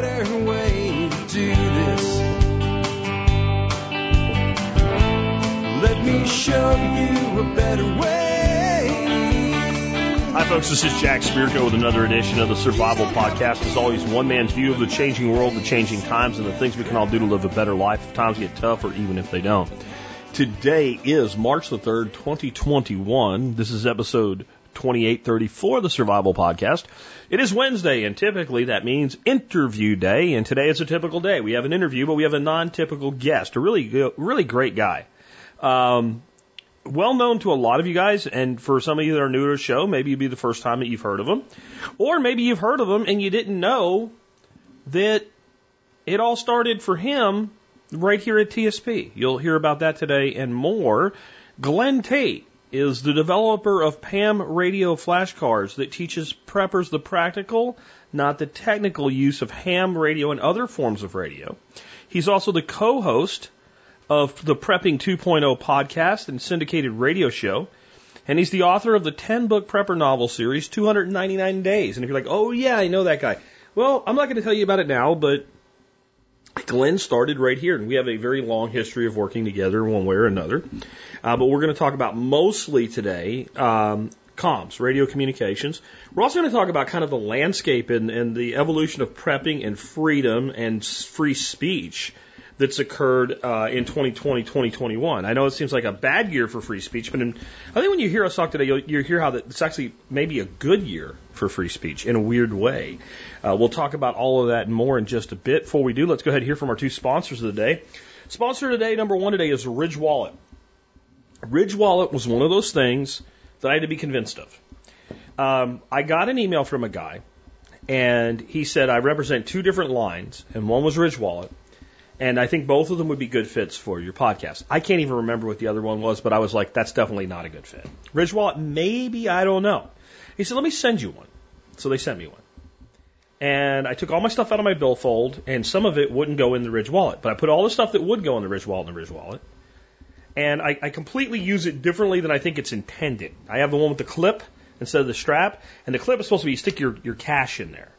better way to do this. Let me show you a better way. Hi, folks. This is Jack Spirko with another edition of the Survival Podcast. As always, one man's view of the changing world, the changing times, and the things we can all do to live a better life if times get tough or even if they don't. Today is March the 3rd, 2021. This is episode 2834 of the Survival Podcast. It is Wednesday, and typically that means interview day, and today is a typical day. We have an interview, but we have a non-typical guest, a really, really great guy. Um, well known to a lot of you guys, and for some of you that are new to the show, maybe it'd be the first time that you've heard of him. Or maybe you've heard of him and you didn't know that it all started for him right here at TSP. You'll hear about that today and more. Glen Tate is the developer of PAM radio flashcards that teaches preppers the practical, not the technical use of ham radio and other forms of radio. He's also the co-host of the Prepping 2.0 podcast and syndicated radio show. And he's the author of the 10 book prepper novel series, 299 Days. And if you're like, oh yeah, I know that guy. Well, I'm not going to tell you about it now, but Glen started right here, and we have a very long history of working together one way or another. Uh, but we're going to talk about mostly today um, comms, radio communications. We're also going to talk about kind of the landscape and, and the evolution of prepping and freedom and free speech that's occurred uh, in 2020, 2021. I know it seems like a bad year for free speech, but in, I think when you hear us talk today, you'll, you'll hear how that it's actually maybe a good year for free speech in a weird way. Uh, we'll talk about all of that and more in just a bit. Before we do, let's go ahead and hear from our two sponsors of the day. Sponsor today, number one today, is Ridge Wallet. Ridge Wallet was one of those things that I had to be convinced of. Um, I got an email from a guy, and he said I represent two different lines, and one was Ridge Wallet, and I think both of them would be good fits for your podcast. I can't even remember what the other one was, but I was like, that's definitely not a good fit. Ridge Wallet, maybe, I don't know. He said, let me send you one. So they sent me one. And I took all my stuff out of my billfold, and some of it wouldn't go in the Ridge Wallet, but I put all the stuff that would go in the Ridge Wallet in the Ridge Wallet. And I, I completely use it differently than I think it's intended. I have the one with the clip instead of the strap, and the clip is supposed to be you stick your, your cash in there.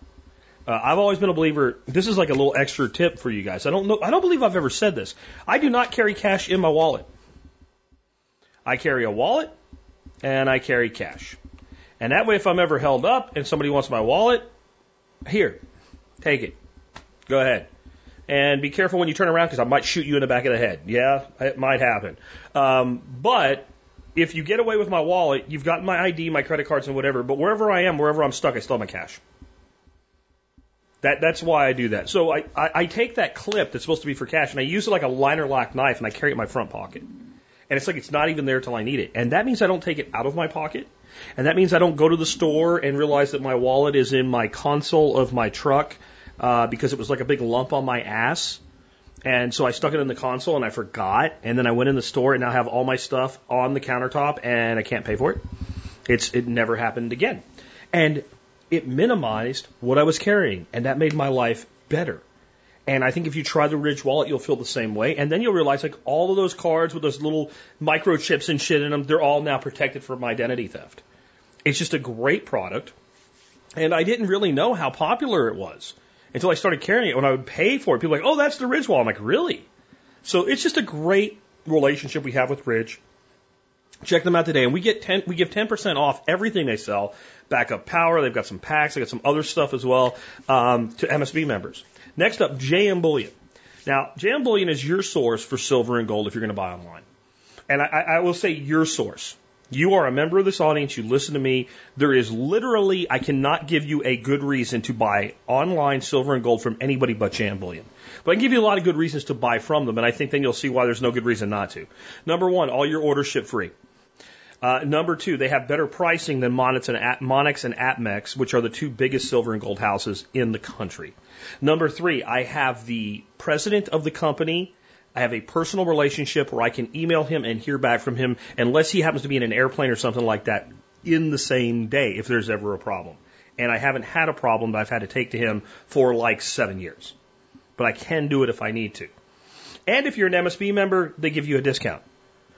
Uh, I've always been a believer. This is like a little extra tip for you guys. I don't know. I don't believe I've ever said this. I do not carry cash in my wallet. I carry a wallet and I carry cash. And that way, if I'm ever held up and somebody wants my wallet, here, take it. Go ahead. And be careful when you turn around because I might shoot you in the back of the head. Yeah, it might happen. Um, but if you get away with my wallet, you've got my ID, my credit cards, and whatever. But wherever I am, wherever I'm stuck, I still have my cash. That, that's why I do that. So I, I, I take that clip that's supposed to be for cash and I use it like a liner lock knife and I carry it in my front pocket. And it's like it's not even there till I need it. And that means I don't take it out of my pocket. And that means I don't go to the store and realize that my wallet is in my console of my truck uh, because it was like a big lump on my ass. And so I stuck it in the console and I forgot. And then I went in the store and now I have all my stuff on the countertop and I can't pay for it. It's it never happened again. And it minimized what I was carrying, and that made my life better. And I think if you try the Ridge wallet, you'll feel the same way. And then you'll realize like all of those cards with those little microchips and shit in them, they're all now protected from identity theft. It's just a great product. And I didn't really know how popular it was until I started carrying it. When I would pay for it, people were like, oh, that's the Ridge wallet. I'm like, really? So it's just a great relationship we have with Ridge. Check them out today, and we get ten. We give ten percent off everything they sell. Backup power. They've got some packs. They got some other stuff as well um, to MSB members. Next up, JM Bullion. Now, JM Bullion is your source for silver and gold if you're going to buy online. And I, I will say your source. You are a member of this audience. You listen to me. There is literally, I cannot give you a good reason to buy online silver and gold from anybody but JM Bullion. But I can give you a lot of good reasons to buy from them, and I think then you'll see why there's no good reason not to. Number one, all your orders ship free. Uh, number two, they have better pricing than and, At- Monex and APMEX, which are the two biggest silver and gold houses in the country. Number three, I have the president of the company. I have a personal relationship where I can email him and hear back from him, unless he happens to be in an airplane or something like that, in the same day if there's ever a problem. And I haven't had a problem that I've had to take to him for like seven years. But I can do it if I need to. And if you're an MSB member, they give you a discount.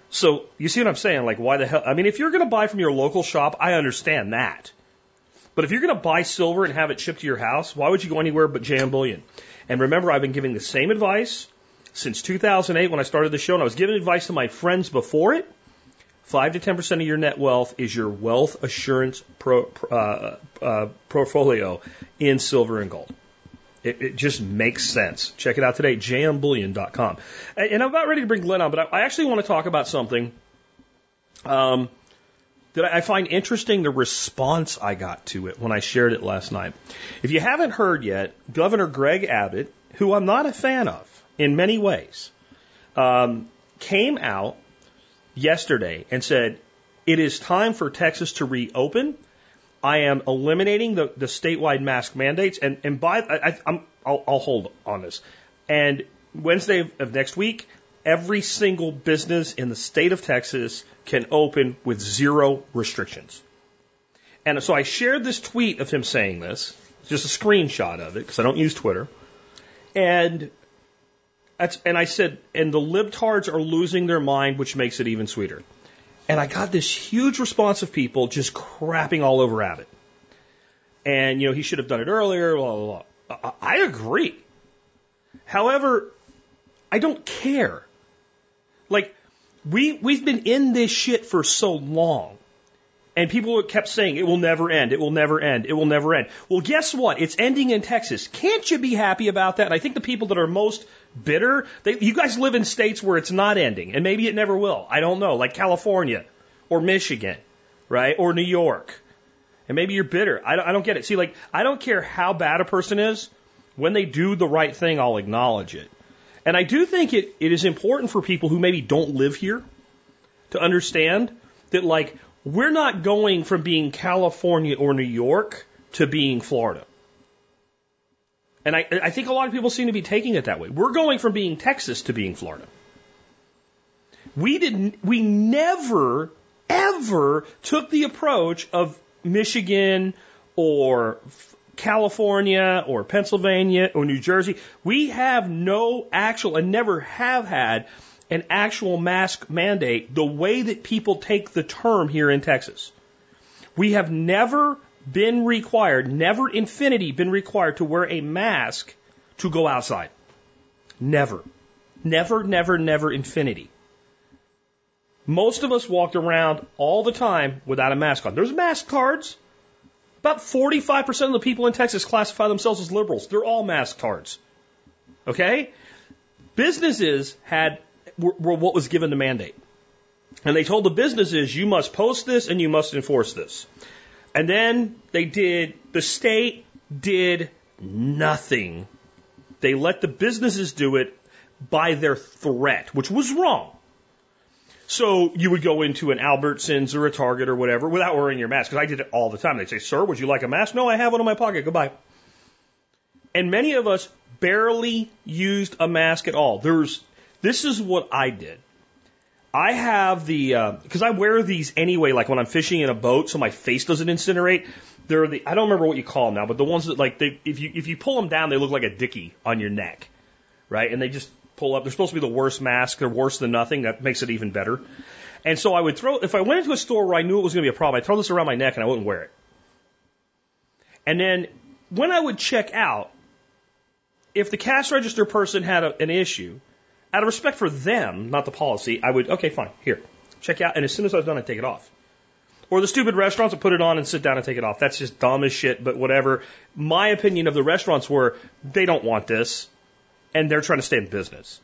So you see what I'm saying? Like, why the hell? I mean, if you're going to buy from your local shop, I understand that. But if you're going to buy silver and have it shipped to your house, why would you go anywhere but JM Bullion? And remember, I've been giving the same advice since 2008 when I started the show, and I was giving advice to my friends before it. Five to ten percent of your net wealth is your wealth assurance pro, uh, uh, portfolio in silver and gold. It, it, just makes sense. Check it out today, jmbullion.com. And, and I'm about ready to bring Glen on, but I, I actually want to talk about something um, that I find interesting the response I got to it when I shared it last night. If you haven't heard yet, Governor Greg Abbott, who I'm not a fan of in many ways, um, came out yesterday and said, It is time for Texas to reopen. I am eliminating the, the statewide mask mandates. And, and by, I, I'm, I'll, I'll hold on this. And Wednesday of next week, every single business in the state of Texas can open with zero restrictions. And so I shared this tweet of him saying this, just a screenshot of it, because I don't use Twitter. And that's, and I said, and the libtards are losing their mind, which makes it even sweeter. And I got this huge response of people just crapping all over Abbott. And, you know, he should have done it earlier, blah, blah, blah. I agree. However, I don't care. Like, we, we've been in this shit for so long. And people kept saying, it will never end, it will never end, it will never end. Well, guess what? It's ending in Texas. Can't you be happy about that? And I think the people that are most bitter, they, you guys live in states where it's not ending, and maybe it never will. I don't know, like California or Michigan, right? Or New York. And maybe you're bitter. I don't, I don't get it. See, like, I don't care how bad a person is. When they do the right thing, I'll acknowledge it. And I do think it, it is important for people who maybe don't live here to understand that, like, we're not going from being California or New York to being Florida. And I, I think a lot of people seem to be taking it that way. We're going from being Texas to being Florida. We didn't, we never, ever took the approach of Michigan or California or Pennsylvania or New Jersey. We have no actual and never have had an actual mask mandate the way that people take the term here in Texas. We have never been required, never infinity been required to wear a mask to go outside. Never. Never, never, never infinity. Most of us walked around all the time without a mask on. There's mask cards. About 45% of the people in Texas classify themselves as liberals. They're all mask cards. Okay? Businesses had were, were what was given the mandate. And they told the businesses, you must post this and you must enforce this. And then they did, the state did nothing. They let the businesses do it by their threat, which was wrong. So you would go into an Albertsons or a Target or whatever without wearing your mask. Because I did it all the time. They'd say, Sir, would you like a mask? No, I have one in my pocket. Goodbye. And many of us barely used a mask at all. There's this is what I did. I have the because uh, I wear these anyway, like when I'm fishing in a boat, so my face doesn't incinerate. They're the I don't remember what you call them now, but the ones that like they if you if you pull them down, they look like a dicky on your neck, right? And they just pull up. They're supposed to be the worst mask. They're worse than nothing. That makes it even better. And so I would throw if I went into a store where I knew it was going to be a problem, I'd throw this around my neck and I wouldn't wear it. And then when I would check out, if the cash register person had a, an issue out of respect for them, not the policy, I would, okay, fine, here, check out. And as soon as I was done, I'd take it off. Or the stupid restaurants would put it on and sit down and take it off. That's just dumb as shit, but whatever. My opinion of the restaurants were they don't want this and they're trying to stay in business.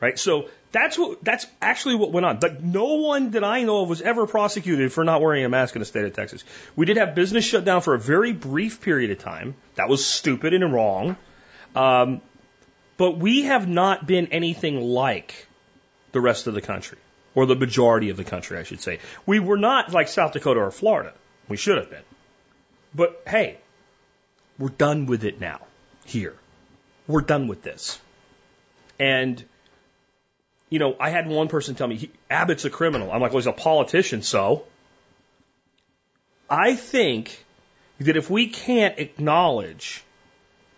Right? So that's what, that's actually what went on. But no one that I know of was ever prosecuted for not wearing a mask in the state of Texas. We did have business shut down for a very brief period of time. That was stupid and wrong. Um, but we have not been anything like the rest of the country, or the majority of the country, I should say. We were not like South Dakota or Florida. We should have been. But hey, we're done with it now, here. We're done with this. And, you know, I had one person tell me, he, Abbott's a criminal. I'm like, well, he's a politician, so. I think that if we can't acknowledge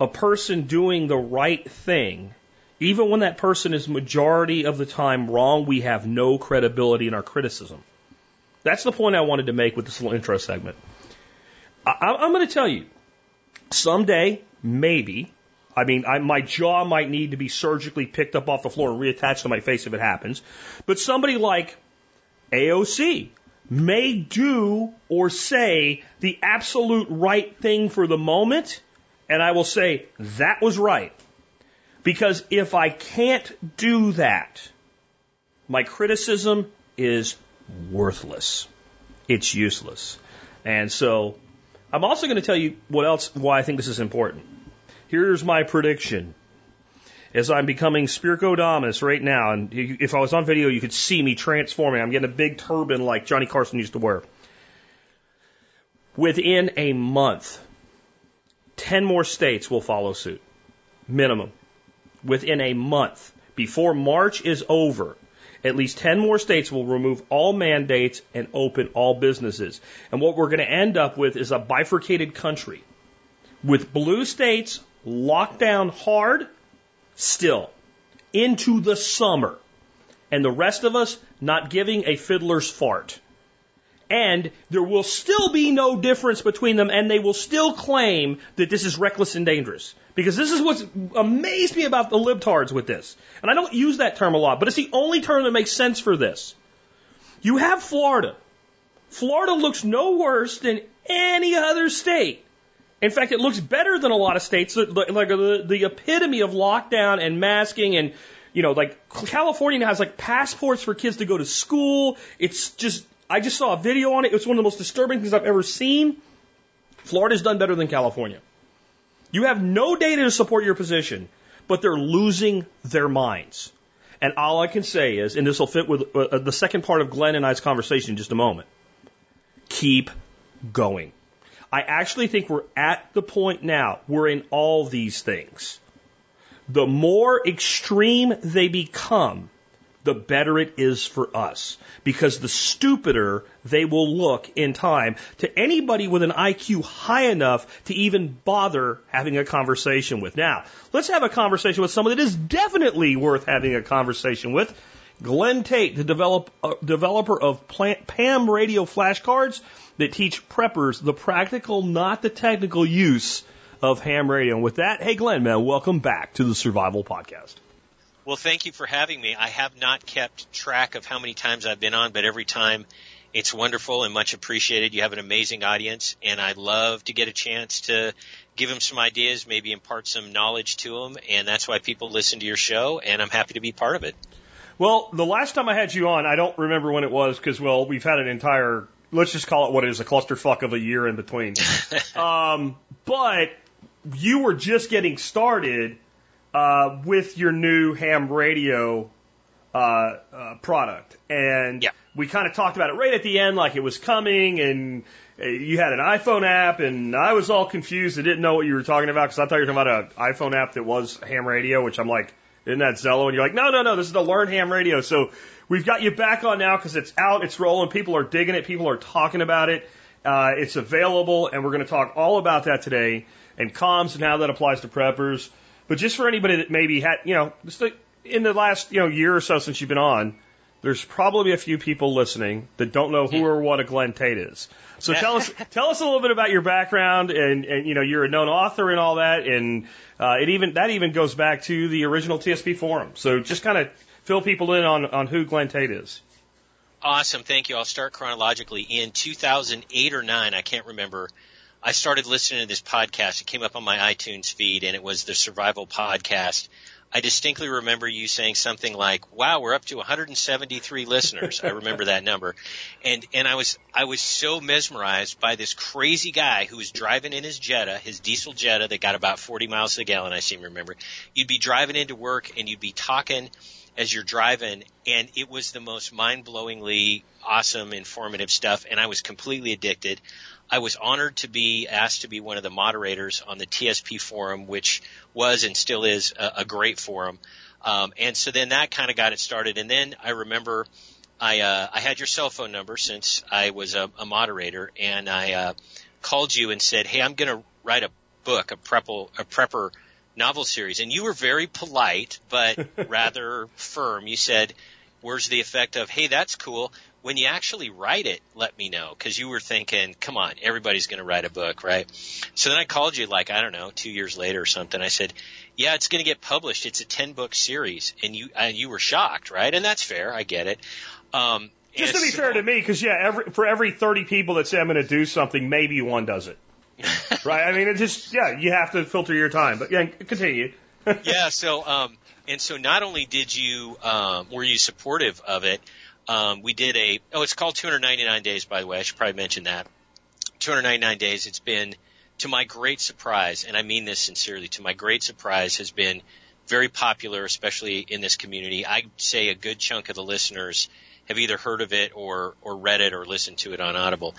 a person doing the right thing, even when that person is majority of the time wrong, we have no credibility in our criticism. That's the point I wanted to make with this little intro segment. I, I'm going to tell you, someday, maybe, I mean, I, my jaw might need to be surgically picked up off the floor and reattached to my face if it happens. But somebody like AOC may do or say the absolute right thing for the moment, and I will say that was right. Because if I can't do that, my criticism is worthless. It's useless. And so I'm also going to tell you what else, why I think this is important. Here's my prediction. As I'm becoming Spirkodamus right now, and if I was on video, you could see me transforming. I'm getting a big turban like Johnny Carson used to wear. Within a month, 10 more states will follow suit. Minimum. Within a month. Before March is over, at least 10 more states will remove all mandates and open all businesses. And what we're going to end up with is a bifurcated country with blue states locked down hard still into the summer and the rest of us not giving a fiddler's fart. And there will still be no difference between them, and they will still claim that this is reckless and dangerous. Because this is what's amazed me about the libtards with this. And I don't use that term a lot, but it's the only term that makes sense for this. You have Florida. Florida looks no worse than any other state. In fact, it looks better than a lot of states, like the, the epitome of lockdown and masking and you know, like California now has like passports for kids to go to school. It's just I just saw a video on it. It was one of the most disturbing things I've ever seen. Florida's done better than California. You have no data to support your position, but they're losing their minds. And all I can say is, and this will fit with uh, the second part of Glen and I's conversation in just a moment, keep going. I actually think we're at the point now, we're in all these things. The more extreme they become, the better it is for us. Because the stupider they will look in time to anybody with an IQ high enough to even bother having a conversation with. Now, let's have a conversation with someone that is definitely worth having a conversation with. Glen Tate, the develop, uh, developer of Plant, PAM radio flashcards that teach preppers the practical, not the technical use of ham radio. And with that, hey Glen, man, welcome back to the Survival Podcast. Well, thank you for having me. I have not kept track of how many times I've been on, but every time it's wonderful and much appreciated. You have an amazing audience, and I love to get a chance to give them some ideas, maybe impart some knowledge to them, and that's why people listen to your show, and I'm happy to be part of it. Well, the last time I had you on, I don't remember when it was because, well, we've had an entire, let's just call it what it is, a clusterfuck of a year in between. um, but you were just getting started uh, with your new ham radio uh, uh, product. And yeah. we kind of talked about it right at the end, like it was coming, and uh, you had an iPhone app, and I was all confused. I didn't know what you were talking about because I thought you were talking about an iPhone app that was ham radio, which I'm like, isn't that Zello? And you're like, no, no, no, this is the Learn Ham Radio. So we've got you back on now because it's out, it's rolling, people are digging it, people are talking about it. Uh, it's available, and we're going to talk all about that today and comms and how that applies to preppers. But just for anybody that maybe had, you know, just in the last, you know, year or so since you've been on, there's probably a few people listening that don't know who or what a Glen Tate is. So tell us, tell us a little bit about your background and, and you know, you're a known author and all that. And, uh, it even, that even goes back to the original TSP forum. So just kind of fill people in on, on who Glen Tate is. Awesome. Thank you. I'll start chronologically. In 2008 or 9, I can't remember, I started listening to this podcast. It came up on my iTunes feed and it was the survival podcast. I distinctly remember you saying something like, "Wow, we're up to 173 listeners." I remember that number, and and I was I was so mesmerized by this crazy guy who was driving in his Jetta, his diesel Jetta that got about 40 miles a gallon. I seem to remember. You'd be driving into work and you'd be talking as you're driving, and it was the most mind-blowingly awesome, informative stuff, and I was completely addicted. I was honored to be asked to be one of the moderators on the TSP forum, which was and still is a, a great forum. Um, and so then that kind of got it started. And then I remember I uh, I had your cell phone number since I was a, a moderator, and I uh, called you and said, "Hey, I'm going to write a book, a prepper, a prepper novel series." And you were very polite but rather firm. You said, "Where's the effect of, hey, that's cool." When you actually write it, let me know because you were thinking, come on, everybody's going to write a book, right? So then I called you like I don't know, two years later or something. I said, yeah, it's going to get published. It's a ten book series, and you and you were shocked, right? And that's fair. I get it. Um, Just to be fair to me, because yeah, every, for every thirty people that say I'm going to do something, maybe one does it. right? I mean, it just yeah, you have to filter your time. But yeah, continue. yeah. So um, and so not only did you um, were you supportive of it, um, we did a, oh, it's called 299 Days, by the way. I should probably mention that. 299 Days, it's been, to my great surprise, and I mean this sincerely, to my great surprise, has been very popular, especially in this community. I'd say a good chunk of the listeners have either heard of it or or read it or listened to it on Audible.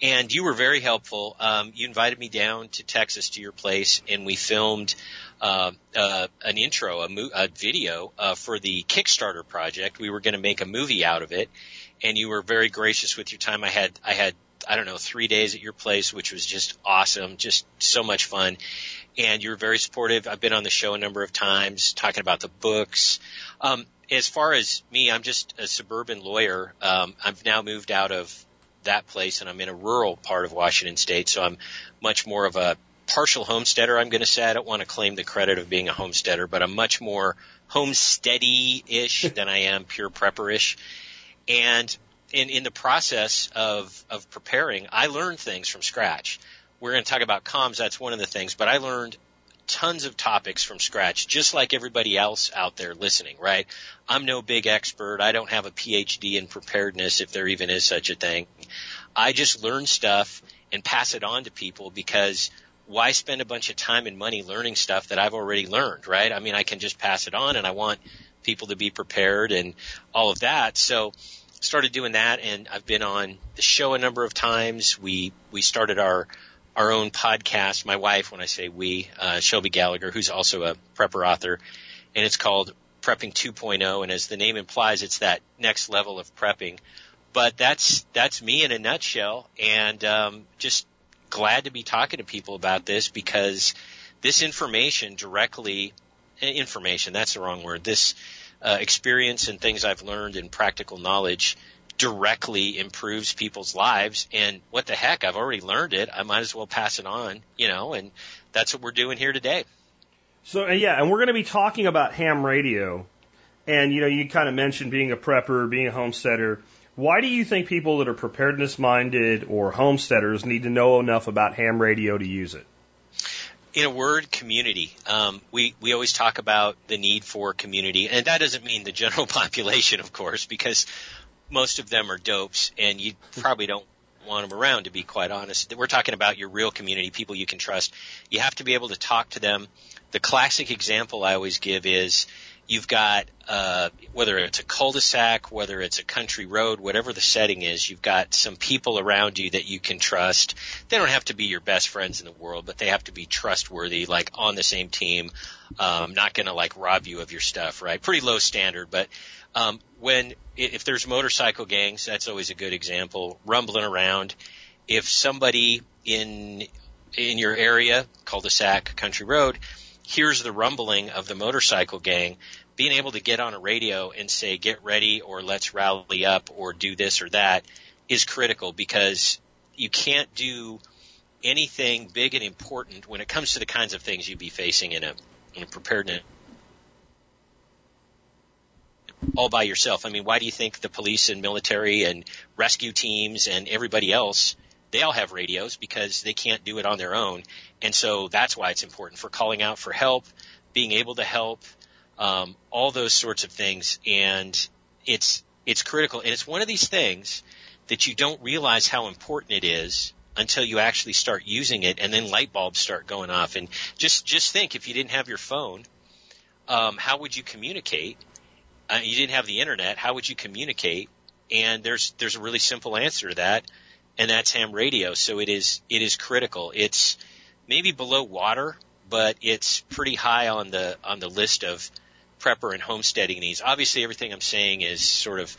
And you were very helpful. Um, you invited me down to Texas to your place, and we filmed uh, uh, an intro, a, mo- a video uh, for the Kickstarter project. We were going to make a movie out of it, and you were very gracious with your time. I had I had I don't know three days at your place, which was just awesome, just so much fun. And you were very supportive. I've been on the show a number of times talking about the books. Um, as far as me, I'm just a suburban lawyer. Um, I've now moved out of that place and I'm in a rural part of Washington state, so I'm much more of a partial homesteader, I'm going to say. I don't want to claim the credit of being a homesteader, but I'm much more homesteady-ish than I am pure prepper-ish. And in, in the process of, of preparing, I learned things from scratch. We're going to talk about comms. That's one of the things, but I learned tons of topics from scratch, just like everybody else out there listening, right? I'm no big expert. I don't have a PhD in preparedness, if there even is such a thing. I just learn stuff and pass it on to people because why spend a bunch of time and money learning stuff that I've already learned, right? I mean, I can just pass it on and I want people to be prepared and all of that. So started doing that and I've been on the show a number of times. We, we started our, our own podcast. My wife, when I say we, uh, Shelby Gallagher, who's also a prepper author, and it's called Prepping 2.0. And as the name implies, it's that next level of prepping. But that's that's me in a nutshell, and um, just glad to be talking to people about this because this information directly information that's the wrong word this uh, experience and things I've learned and practical knowledge directly improves people's lives. And what the heck I've already learned it. I might as well pass it on you know and that's what we're doing here today. So uh, yeah and we're going to be talking about ham radio. And you know you kind of mentioned being a prepper being a homesteader. Why do you think people that are preparedness minded or homesteaders need to know enough about ham radio to use it? in a word, community. Um, we we always talk about the need for community, and that doesn't mean the general population, of course, because most of them are dopes, and you probably don't want them around. To be quite honest, we're talking about your real community, people you can trust. You have to be able to talk to them. The classic example I always give is You've got uh, whether it's a cul-de-sac, whether it's a country road, whatever the setting is, you've got some people around you that you can trust. They don't have to be your best friends in the world, but they have to be trustworthy, like on the same team, um, not going to like rob you of your stuff, right? Pretty low standard, but um, when if there's motorcycle gangs, that's always a good example. Rumbling around, if somebody in in your area, cul-de-sac, country road, hears the rumbling of the motorcycle gang, being able to get on a radio and say, get ready or let's rally up or do this or that is critical because you can't do anything big and important when it comes to the kinds of things you'd be facing in a, in a preparedness all by yourself. I mean, why do you think the police and military and rescue teams and everybody else, they all have radios because they can't do it on their own. And so that's why it's important for calling out for help, being able to help, um, all those sorts of things. And it's, it's critical. And it's one of these things that you don't realize how important it is until you actually start using it and then light bulbs start going off. And just, just think if you didn't have your phone, um, how would you communicate? Uh, you didn't have the internet. How would you communicate? And there's, there's a really simple answer to that. And that's ham radio. So it is, it is critical. It's maybe below water, but it's pretty high on the, on the list of prepper and homesteading needs. Obviously, everything I'm saying is sort of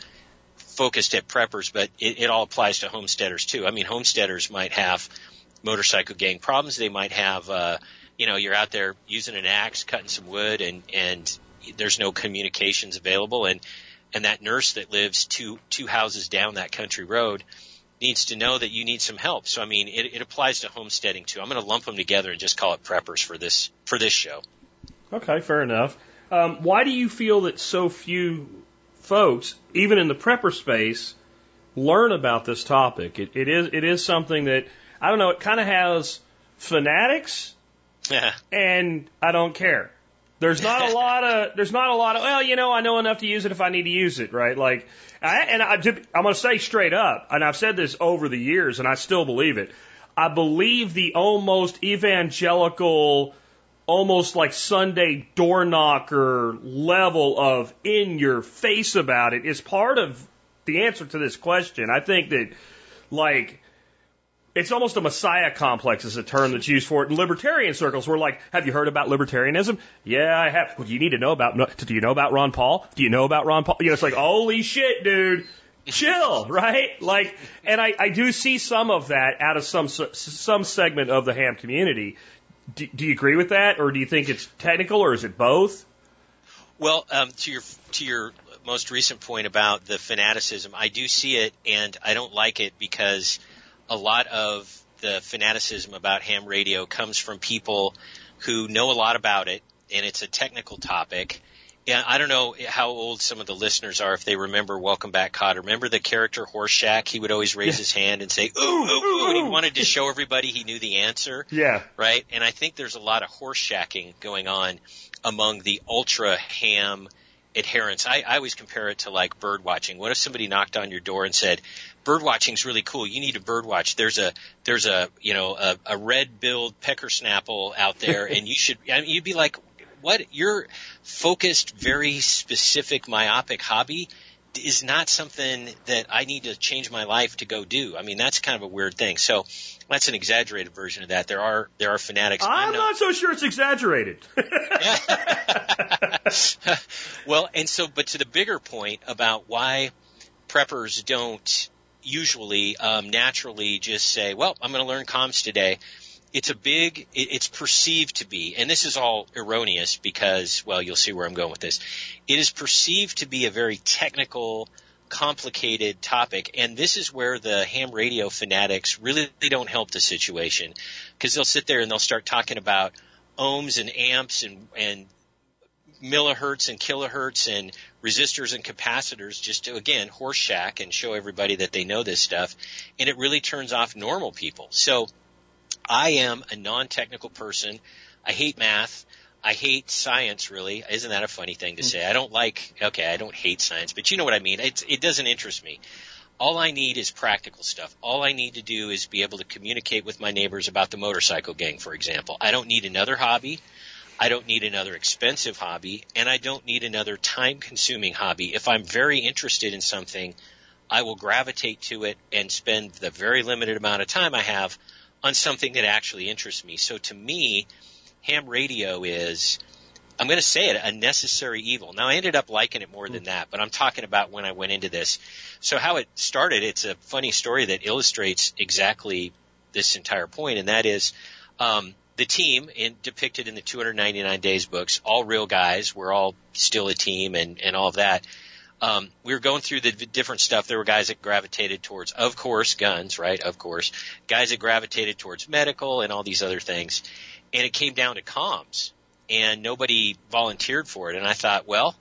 focused at preppers, but it, it all applies to homesteaders too. I mean, homesteaders might have motorcycle gang problems. They might have, uh, you know, you're out there using an axe, cutting some wood, and and there's no communications available. And and that nurse that lives two two houses down that country road needs to know that you need some help. So I mean, it, it applies to homesteading too. I'm going to lump them together and just call it preppers for this for this show. Okay, fair enough. Um, why do you feel that so few folks, even in the prepper space, learn about this topic? It, it is it is something that I don't know. It kind of has fanatics, and I don't care. There's not a lot of there's not a lot of well, you know, I know enough to use it if I need to use it, right? Like, I, and I, I'm going to say straight up, and I've said this over the years, and I still believe it. I believe the almost evangelical, almost like Sunday door knocker level of in your face about it is part of the answer to this question. I think that, like, it's almost a messiah complex is a term that's used for it in libertarian circles. We're like, have you heard about libertarianism? Yeah, I have. Well, you need to know about? Do you know about Ron Paul? Do you know about Ron Paul? You know, it's like, holy shit, dude, chill, right? Like, and I, I do see some of that out of some some segment of the ham community. Do, do you agree with that, or do you think it's technical, or is it both? Well, um, to your to your most recent point about the fanaticism, I do see it, and I don't like it because a lot of the fanaticism about ham radio comes from people who know a lot about it, and it's a technical topic. Yeah, I don't know how old some of the listeners are if they remember Welcome Back Kotter. Remember the character Horshack? He would always raise yeah. his hand and say, ooh, ooh, ooh, and he wanted to show everybody he knew the answer. Yeah. Right? And I think there's a lot of horshacking going on among the ultra ham adherents. I, I always compare it to like bird watching. What if somebody knocked on your door and said, bird watching is really cool. You need to bird watch. There's a there's a you know a, a red billed pecker snapple out there, and you should. I mean, you'd be like, what? Your focused, very specific, myopic hobby is not something that I need to change my life to go do. I mean, that's kind of a weird thing. So that's an exaggerated version of that. There are there are fanatics. I'm, I'm not so sure it's exaggerated. well, and so, but to the bigger point about why preppers don't usually um, naturally just say, "Well, I'm going to learn comms today." It's a big. It, it's perceived to be, and this is all erroneous because, well, you'll see where I'm going with this. It is perceived to be a very technical, complicated topic, and this is where the ham radio fanatics really don't help the situation because they'll sit there and they'll start talking about ohms and amps and and millihertz and kilohertz and resistors and capacitors just to again horshack and show everybody that they know this stuff. And it really turns off normal people. So i am a non-technical person. I hate math. I hate science really. Isn't that a funny thing to mm. say? I don't like okay i don't hate science but you know what i mean. It's, it doesn't interest me. All I need is practical stuff. All I need to do is be able to communicate with my neighbors about the motorcycle gang, for example. I don't need another hobby. I don't need another expensive hobby and I don't need another time consuming hobby. If I'm very interested in something, I will gravitate to it and spend the very limited amount of time I have on something that actually interests me. So to me, ham radio is, I'm going to say it, a necessary evil. Now I ended up liking it more than that, but I'm talking about when I went into this. So how it started, it's a funny story that illustrates exactly this entire point, and that is, um, the team in, depicted in the 299 Days books, all real guys. We're all still a team and, and all of that. Um, we were going through the different stuff. There were guys that gravitated towards, of course, guns, right? Of course. Guys that gravitated towards medical and all these other things. And it came down to comms. And nobody volunteered for it. And I thought, well,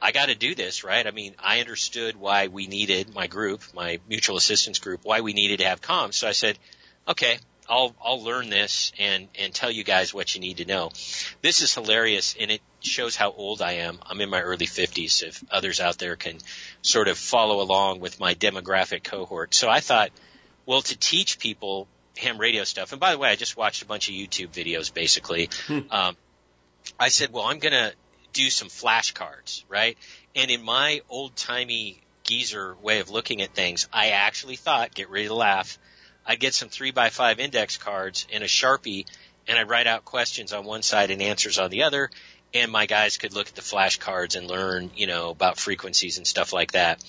I got to do this, right? I mean, I understood why we needed my group, my mutual assistance group, why we needed to have comms. So I said, okay, I'll I'll learn this and and tell you guys what you need to know. This is hilarious and it shows how old I am. I'm in my early 50s. If others out there can sort of follow along with my demographic cohort, so I thought, well, to teach people ham radio stuff. And by the way, I just watched a bunch of YouTube videos. Basically, hmm. um, I said, well, I'm gonna do some flashcards, right? And in my old timey geezer way of looking at things, I actually thought, get ready to laugh I'd get some three by five index cards and a Sharpie and I'd write out questions on one side and answers on the other. And my guys could look at the flashcards and learn, you know, about frequencies and stuff like that.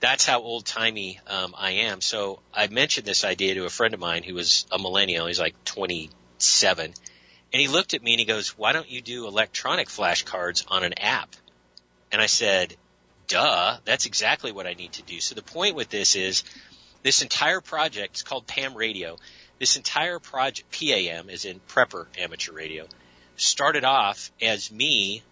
That's how old timey um, I am. So I mentioned this idea to a friend of mine who was a millennial. He's like 27. And he looked at me and he goes, why don't you do electronic flashcards on an app? And I said, duh, that's exactly what I need to do. So the point with this is this entire project is called PAM Radio. This entire project, PAM is in prepper amateur radio, started off as me,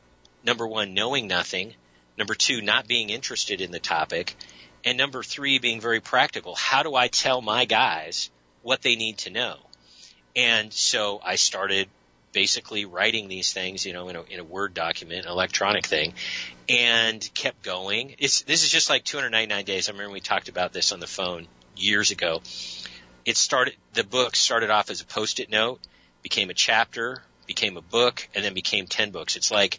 number one, knowing nothing, number two, not being interested in the topic, and number three, being very practical. How do I tell my guys what they need to know? And so I started basically writing these things, you know, in a, in a Word document, an electronic thing, and kept going. It's, this is just like 299 days. I remember we talked about this on the phone years ago. It started, the book started off as a post-it note, became a chapter, became a book, and then became 10 books. It's like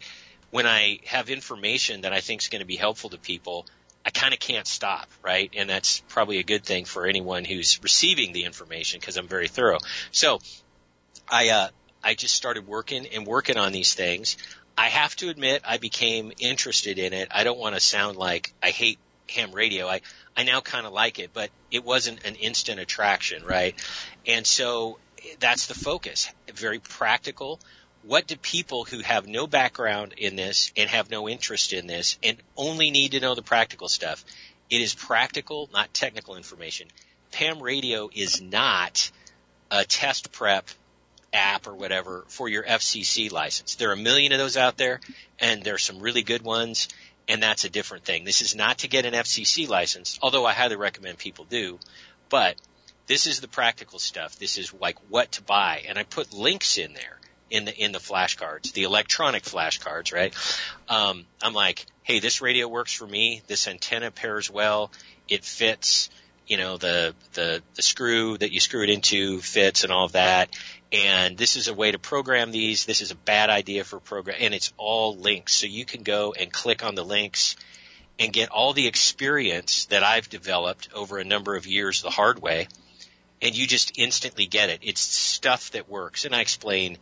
when I have information that I think is going to be helpful to people, I kind of can't stop, right? And that's probably a good thing for anyone who's receiving the information because I'm very thorough. So I, uh, I just started working and working on these things. I have to admit I became interested in it. I don't want to sound like I hate ham radio. I, I now kind of like it, but it wasn't an instant attraction, right? And so that's the focus. Very practical. What do people who have no background in this and have no interest in this and only need to know the practical stuff? It is practical, not technical information. PAM radio is not a test prep app or whatever for your FCC license. There are a million of those out there and there are some really good ones and that's a different thing. This is not to get an FCC license, although I highly recommend people do, but this is the practical stuff. This is like what to buy and I put links in there in the in the flashcards, the electronic flashcards, right? Um, I'm like, hey, this radio works for me. This antenna pairs well. It fits. You know, the the the screw that you screw it into fits and all of that. And this is a way to program these. This is a bad idea for program, and it's all links, so you can go and click on the links and get all the experience that I've developed over a number of years the hard way, and you just instantly get it. It's stuff that works, and I explain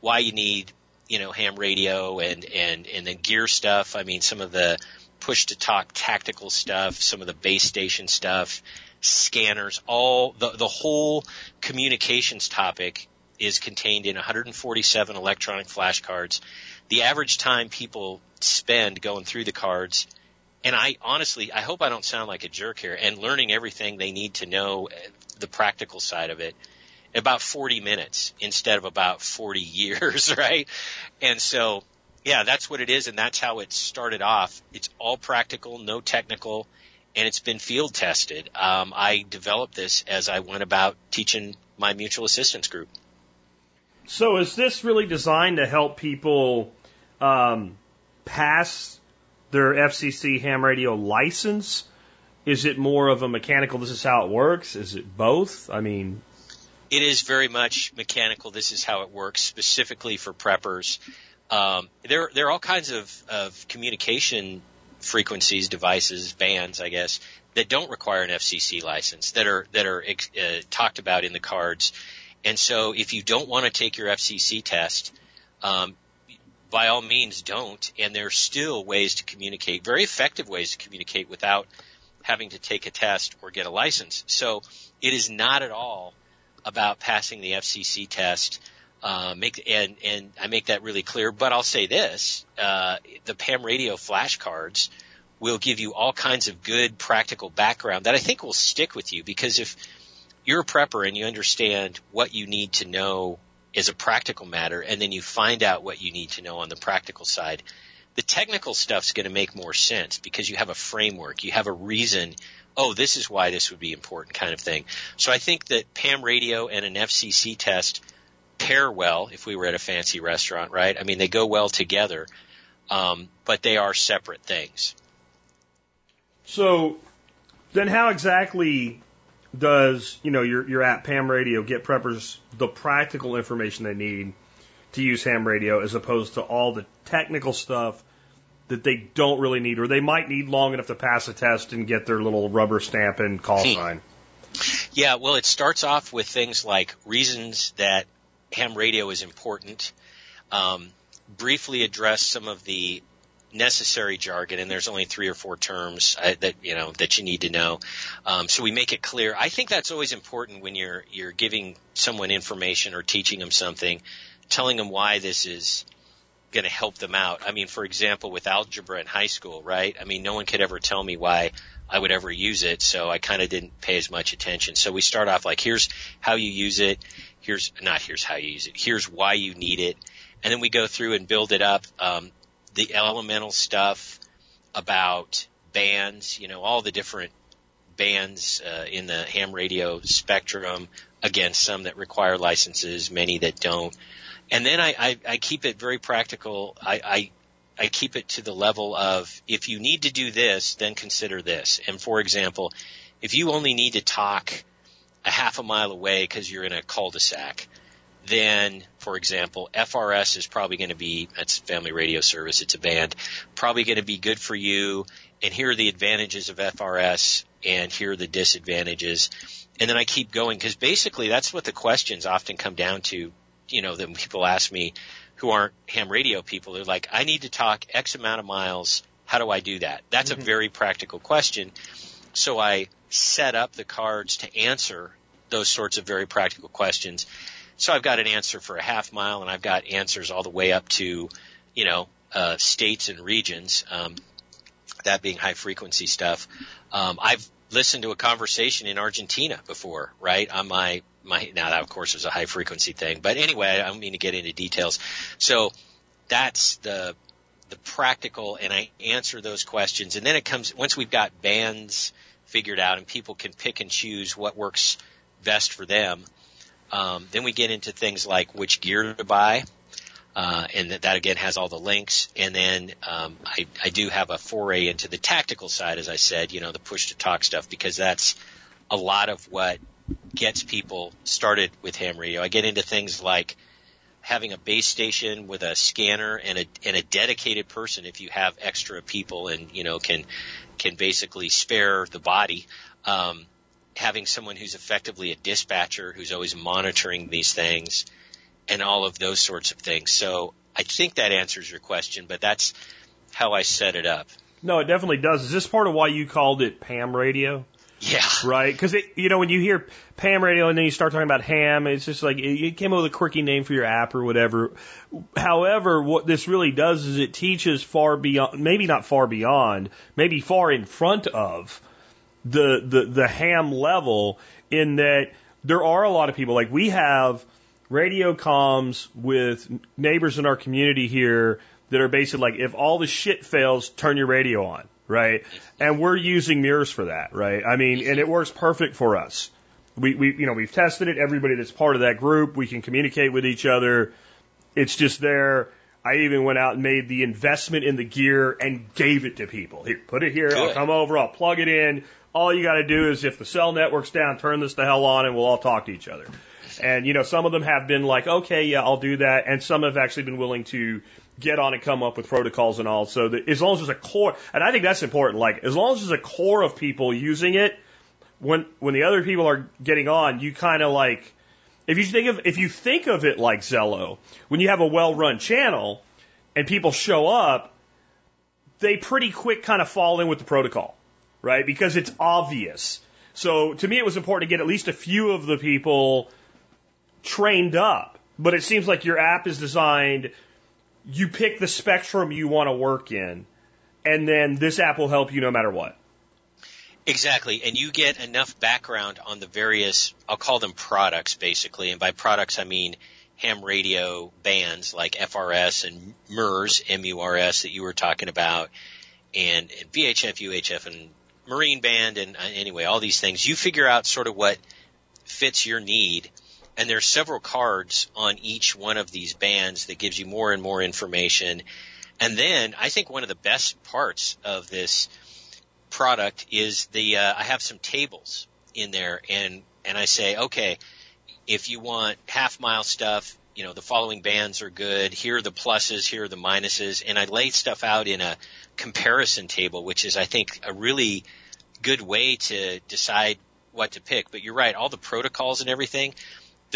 why you need, you know, ham radio and, and, and then gear stuff. I mean, some of the push to talk tactical stuff, some of the base station stuff, scanners, all the, the whole communications topic is contained in 147 electronic flashcards. The average time people spend going through the cards and I honestly, I hope I don't sound like a jerk here and learning everything they need to know uh, the practical side of it about 40 minutes instead of about 40 years, right? And so, yeah, that's what it is, and that's how it started off. It's all practical, no technical, and it's been field tested. Um, I developed this as I went about teaching my mutual assistance group. So, is this really designed to help people um, pass their FCC ham radio license? Is it more of a mechanical, this is how it works? Is it both? I mean, it is very much mechanical. This is how it works specifically for preppers. Um, there, there are all kinds of, of communication frequencies, devices, bands, I guess, that don't require an FCC license that are that are uh, talked about in the cards. And so, if you don't want to take your FCC test, um, by all means, don't. And there are still ways to communicate, very effective ways to communicate without having to take a test or get a license. So, it is not at all about passing the FCC test. Uh, make and and I make that really clear. But I'll say this: uh, the PAM radio flashcards will give you all kinds of good practical background that I think will stick with you because if you're a prepper and you understand what you need to know is a practical matter, and then you find out what you need to know on the practical side, the technical stuff's going to make more sense because you have a framework, you have a reason oh, this is why this would be important kind of thing. So I think that PAM radio and an FCC test pair well if we were at a fancy restaurant, right? I mean, they go well together, um, but they are separate things. So then how exactly does, you know, your, your app PAM radio get preppers the practical information they need to use ham radio as opposed to all the technical stuff that they don't really need, or they might need long enough to pass a test and get their little rubber stamp and call hmm. sign? Yeah, well, it starts off with things like reasons that ham radio is important. Um, briefly address some of the necessary jargon, and there's only three or four terms uh, that you know that you need to know. Um, so we make it clear. I think that's always important when you're you're giving someone information or teaching them something, telling them why this is going to help them out. I mean, for example, with algebra in high school, right? I mean, no one could ever tell me why I would ever use it, so I kind of didn't pay as much attention. So we start off like, here's how you use it. Here's not here's how you use it. Here's why you need it, and then we go through and build it up. Um, the elemental stuff about bands, you know, all the different bands uh, in the ham radio spectrum. Again, some that require licenses, many that don't. And then I, I, I keep it very practical. I, I I keep it to the level of if you need to do this, then consider this. And for example, if you only need to talk a half a mile away because you're in a cul-de-sac, then, for example, FRS is probably going to be, that's family radio service, it's a band, probably going to be good for you. And here are the advantages of FRS and here are the disadvantages. And then I keep going because basically that's what the questions often come down to. You know, that people ask me who aren't ham radio people, they're like, I need to talk X amount of miles. How do I do that? That's mm-hmm. a very practical question. So I set up the cards to answer those sorts of very practical questions. So I've got an answer for a half mile and I've got answers all the way up to, you know, uh, states and regions. Um, that being high frequency stuff. Um, I've listened to a conversation in Argentina before, right? On my, my, now that of course is a high frequency thing, but anyway, I don't mean to get into details. So that's the, the practical and I answer those questions. And then it comes, once we've got bands figured out and people can pick and choose what works best for them, um, then we get into things like which gear to buy. Uh, and that, that, again has all the links. And then um, I, I do have a foray into the tactical side, as I said, you know, the push to talk stuff, because that's a lot of what gets people started with ham radio. I get into things like having a base station with a scanner and a and a dedicated person if you have extra people and you know can can basically spare the body. Um, having someone who's effectively a dispatcher who's always monitoring these things and all of those sorts of things. So I think that answers your question, but that's how I set it up. No, it definitely does. Is this part of why you called it Pam Radio? Yeah. Right? Because, you know, when you hear Pam Radio and then you start talking about ham, it's just like it came up with a quirky name for your app or whatever. However, what this really does is it teaches far beyond, maybe not far beyond, maybe far in front of the, the, the ham level in that there are a lot of people, like we have radio comms with neighbors in our community here that are basically like, if all the shit fails, turn your radio on, right? And we're using MURS for that, right? I mean, and it works perfect for us. We, we, you know, we've tested it. Everybody that's part of that group, we can communicate with each other. It's just there. I even went out and made the investment in the gear and gave it to people. Here, put it here. Good. I'll come over. I'll plug it in. All you got to do is if the cell network's down, turn this the hell on and we'll all talk to each other. And, you know, some of them have been like, okay, yeah, I'll do that. And some have actually been willing to get on and come up with protocols and all. So that as long as there's a core, and I think that's important, like, as long as there's a core of people using it, when, when the other people are getting on, you kind of like, if you think of, if you think of it like Zello, when you have a well-run channel and people show up, they pretty quick kind of fall in with the protocol, right? Because it's obvious. So to me, it was important to get at least a few of the people trained up. But it seems like your app is designed, you pick the spectrum you want to work in, and then this app will help you no matter what. Exactly. And you get enough background on the various, I'll call them products basically. And by products, I mean ham radio bands like FRS and MURS, M-U-R-S that you were talking about, and, and VHF, UHF, and Marine band, and uh, anyway, all these things. You figure out sort of what fits your need and there's several cards on each one of these bands that gives you more and more information. And then I think one of the best parts of this product is the uh, I have some tables in there, and and I say, okay, if you want half mile stuff, you know the following bands are good. Here are the pluses, here are the minuses, and I lay stuff out in a comparison table, which is I think a really good way to decide what to pick. But you're right, all the protocols and everything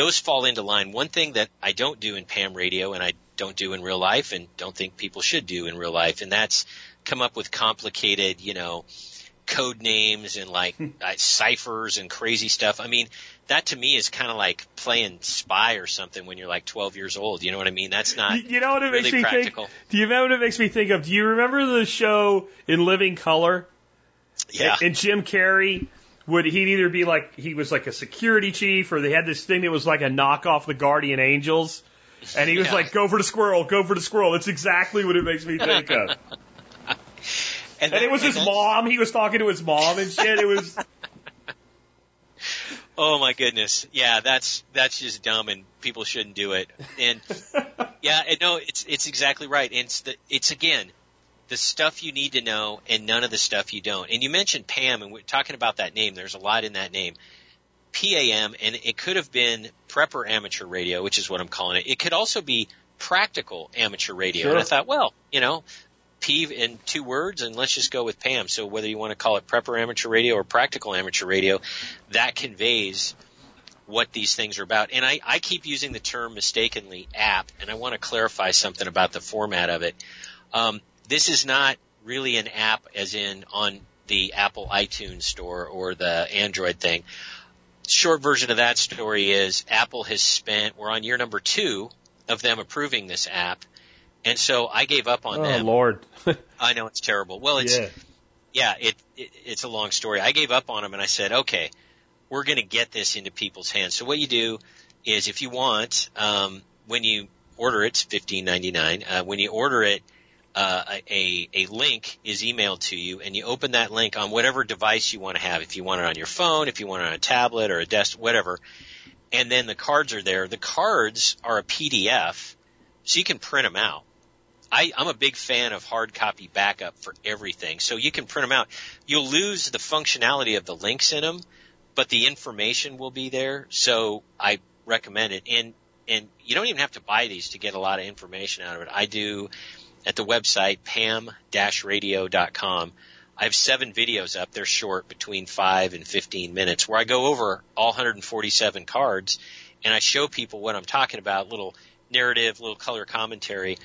those fall into line. One thing that I don't do in Pam radio and I don't do in real life and don't think people should do in real life, and that's come up with complicated, you know, code names and like uh, ciphers and crazy stuff. I mean, that to me is kind of like playing spy or something when you're like 12 years old. You know what I mean? That's not. You know what it really makes me practical. think? Do you know what it makes me think of? Do you remember the show in Living Color? Yeah. And Jim Carrey would he'd either be like he was like a security chief or they had this thing that was like a knockoff the Guardian Angels. And he was Yeah. like, go for the squirrel, go for the squirrel. That's exactly what it makes me think of. And that- it was his that's- mom. He was talking to his mom and shit. It was, Oh my goodness. Yeah, that's that's just dumb and people shouldn't do it. And yeah, and no, it's it's exactly right. And it's the it's again the stuff you need to know and none of the stuff you don't. And you mentioned Pam and we're talking about that name. There's a lot in that name. PAM and it could have been prepper amateur radio, which is what I'm calling it. It could also be practical amateur radio. Sure. And I thought, well, you know, P in two words and let's just go with Pam. So whether you want to call it prepper amateur radio or practical amateur radio, that conveys what these things are about. And I, I keep using the term mistakenly app, and I want to clarify something about the format of it. Um, this is not really an app as in on the Apple iTunes store or the Android thing. Short version of that story is Apple has spent, we're on year number two of them approving this app. And so I gave up on them. oh them. Lord. I know it's terrible. Well, it's, yeah. yeah, it, it it's a long story. I gave up on them and I said, okay, we're going to get this into people's hands. So what you do is, if you want, um, when you order it, it's fifteen ninety nine. Uh, when you order it, uh, a a link is emailed to you, and you open that link on whatever device you want to have. If you want it on your phone, if you want it on a tablet or a desk, whatever. And then the cards are there. The cards are a PDF, so you can print them out. I, I'm a big fan of hard copy backup for everything. So you can print them out. You'll lose the functionality of the links in them, but the information will be there. So I recommend it. And, and you don't even have to buy these to get a lot of information out of it. I do at the website pam-radio.com. I have seven videos up. They're short, between five and 15 minutes, where I go over all 147 cards and I show people what I'm talking about, little narrative, little color commentary.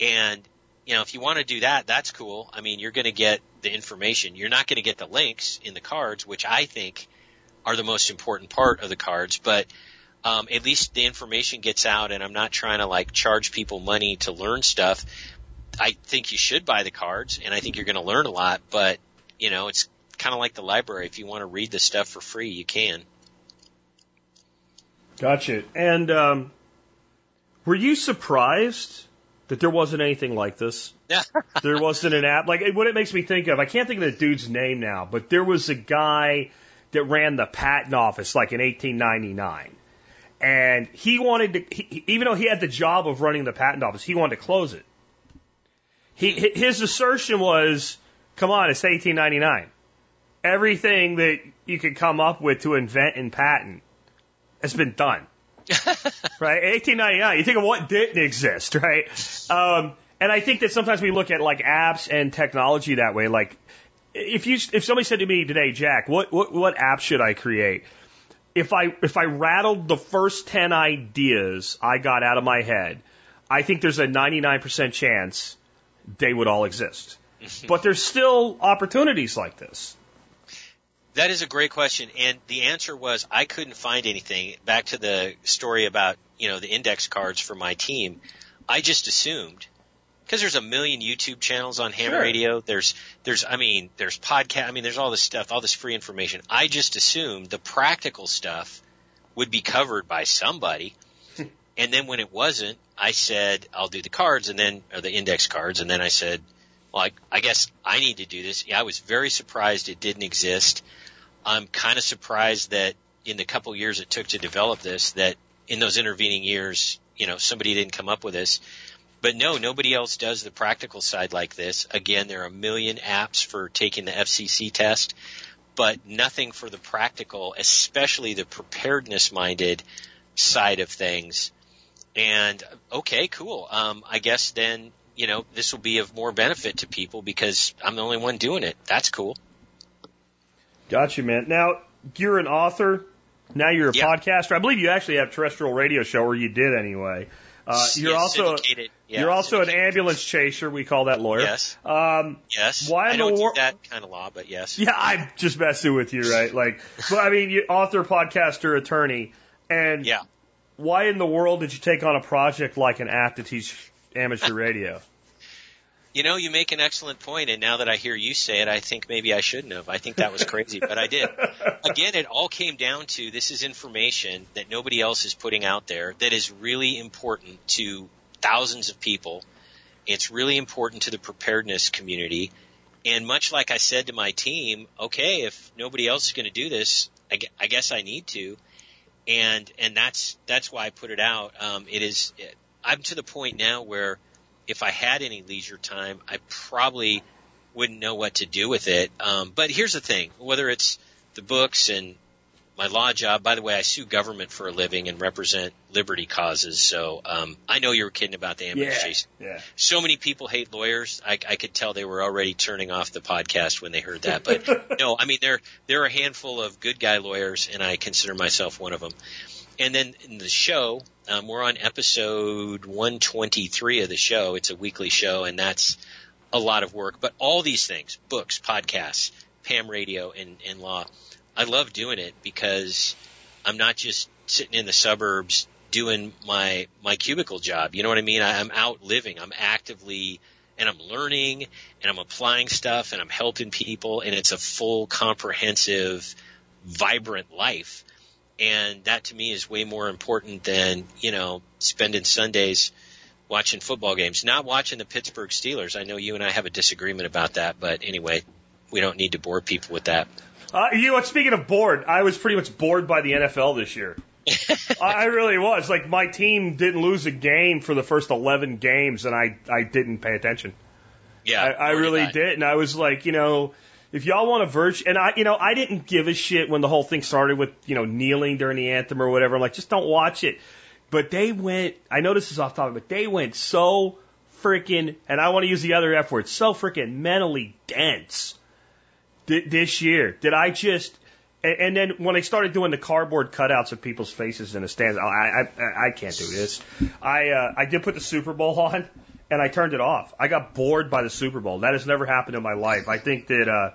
And, you know, if you want to do that, that's cool. I mean, you're going to get the information. You're not going to get the links in the cards, which I think are the most important part of the cards, but um, at least the information gets out and I'm not trying to like charge people money to learn stuff. I think you should buy the cards and I think you're going to learn a lot, but you know, it's kind of like the library. If you want to read the stuff for free, you can. Gotcha. And um, were you surprised that there wasn't anything like this? Yeah. There wasn't an app. Like what it makes me think of, I can't think of the dude's name now, but there was a guy that ran the patent office like in 1899. And he wanted to, he, even though he had the job of running the patent office, he wanted to close it. He, his assertion was, come on, it's 1899. Everything that you could come up with to invent and patent has been done. right? 1899. You think of what didn't exist, right? Um, and I think that sometimes we look at like apps and technology that way. Like, if you if somebody said to me today, Jack, what what what app should I create? If I if I rattled the first ten ideas I got out of my head, I think there's a 99% chance they would all exist. but there's still opportunities like this. That is a great question, and the answer was I couldn't find anything. Back to the story about you know the index cards for my team, I just assumed because there's a million YouTube channels on ham Sure. radio. There's there's I mean there's podcast. I mean there's all this stuff, all this free information. I just assumed the practical stuff would be covered by somebody. And then when it wasn't, I said I'll do the cards and then or the index cards, and then I said, well, I, I guess I need to do this. Yeah, I was very surprised it didn't exist. I'm kind of surprised that in the couple years it took to develop this, that in those intervening years, you know, somebody didn't come up with this. But no, nobody else does the practical side like this. Again, there are a million apps for taking the FCC test, but nothing for the practical, especially the preparedness minded side of things. And okay, cool. Um, I guess then, you know, this will be of more benefit to people because I'm the only one doing it. That's cool. Gotcha, man. Now, you're an author. Now you're a Yeah. podcaster. I believe you actually have a terrestrial radio show, or you did anyway. Uh, you're also. Yeah, you're also an ambulance chaser. We call that lawyer. Yes. Um, Yes. Why in I the don't wor- do that kind of law, but yes. yeah, I'm just messing with you, right? Like, but I mean, you, author, podcaster, attorney, and Yeah. Why in the world did you take on a project like an app to teach amateur radio? You know, you make an excellent point, and now that I hear you say it, I think maybe I shouldn't have. I think that was crazy, but I did. Again, it all came down to this is information that nobody else is putting out there that is really important to thousands of people. It's really important to the preparedness community. And much like I said to my team, okay, if nobody else is going to do this, I, guess I need to. And, and that's, that's why I put it out. Um, it is, I'm to the point now where if I had any leisure time, I probably wouldn't know what to do with it. Um, but here's the thing: whether it's the books and my law job. By the way, I sue government for a living and represent liberty causes. So um, I know you were kidding about the ambulance Yeah, chase. yeah. So many people hate lawyers. I, I could tell they were already turning off the podcast when they heard that. But no, I mean there there are a handful of good guy lawyers, and I consider myself one of them. And then in the show, um, we're on episode 123 of the show. It's a weekly show, and that's a lot of work. But all these things, books, podcasts, Pam Radio, and, and law, I love doing it because I'm not just sitting in the suburbs doing my my cubicle job. You know what I mean? I, I'm out living. I'm actively and I'm learning and I'm applying stuff and I'm helping people and it's a full comprehensive vibrant life. And that to me is way more important than, you know, spending Sundays watching football games, not watching the Pittsburgh Steelers. I know you and I have a disagreement about that, but anyway, we don't need to bore people with that. Uh, you know? Speaking of bored, I was pretty much bored by the NFL this year. I really was. Like my team didn't lose a game for the first eleven games, and I I didn't pay attention. Yeah, I, I really did, and I was like, you know, if y'all want a virtue, and I, you know, I didn't give a shit when the whole thing started with you know kneeling during the anthem or whatever. I'm like, just don't watch it. But they went. I know this is off topic, but they went so freaking, and I want to use the other F word, so freaking mentally dense this year. Did I just? And, then when they started doing the cardboard cutouts of people's faces in the stands, I I, I, I can't do this. I uh, I did put the Super Bowl on, and I turned it off. I got bored by the Super Bowl. That has never happened in my life. I think that uh,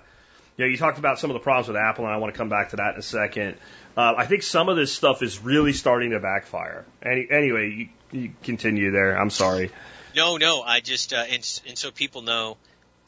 you know you talked about some of the problems with Apple, and I want to come back to that in a second. Uh, I think some of this stuff is really starting to backfire. Any, anyway, you, you continue there. I'm sorry. No, no, I just uh, and and so people know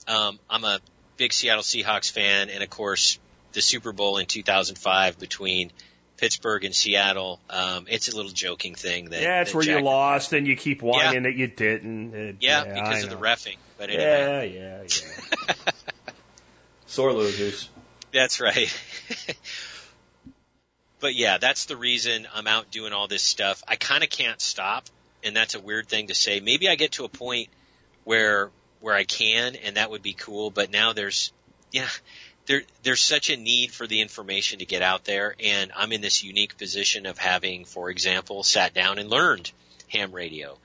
um, I'm a big Seattle Seahawks fan, and of course the Super Bowl in 2005 between Pittsburgh and Seattle. Um, it's a little joking thing that Yeah, it's that where you lost and you keep whining that you didn't. It- Yeah, I because of the refing. But anyway, Yeah, yeah, yeah. Sore losers. That's right. but yeah, that's the reason I'm out doing all this stuff. I kind of can't stop, and that's a weird thing to say. Maybe I get to a point where where I can, and that would be cool. But now there's yeah, there there's such a need for the information to get out there, and I'm in this unique position of having, for example, sat down and learned ham radio,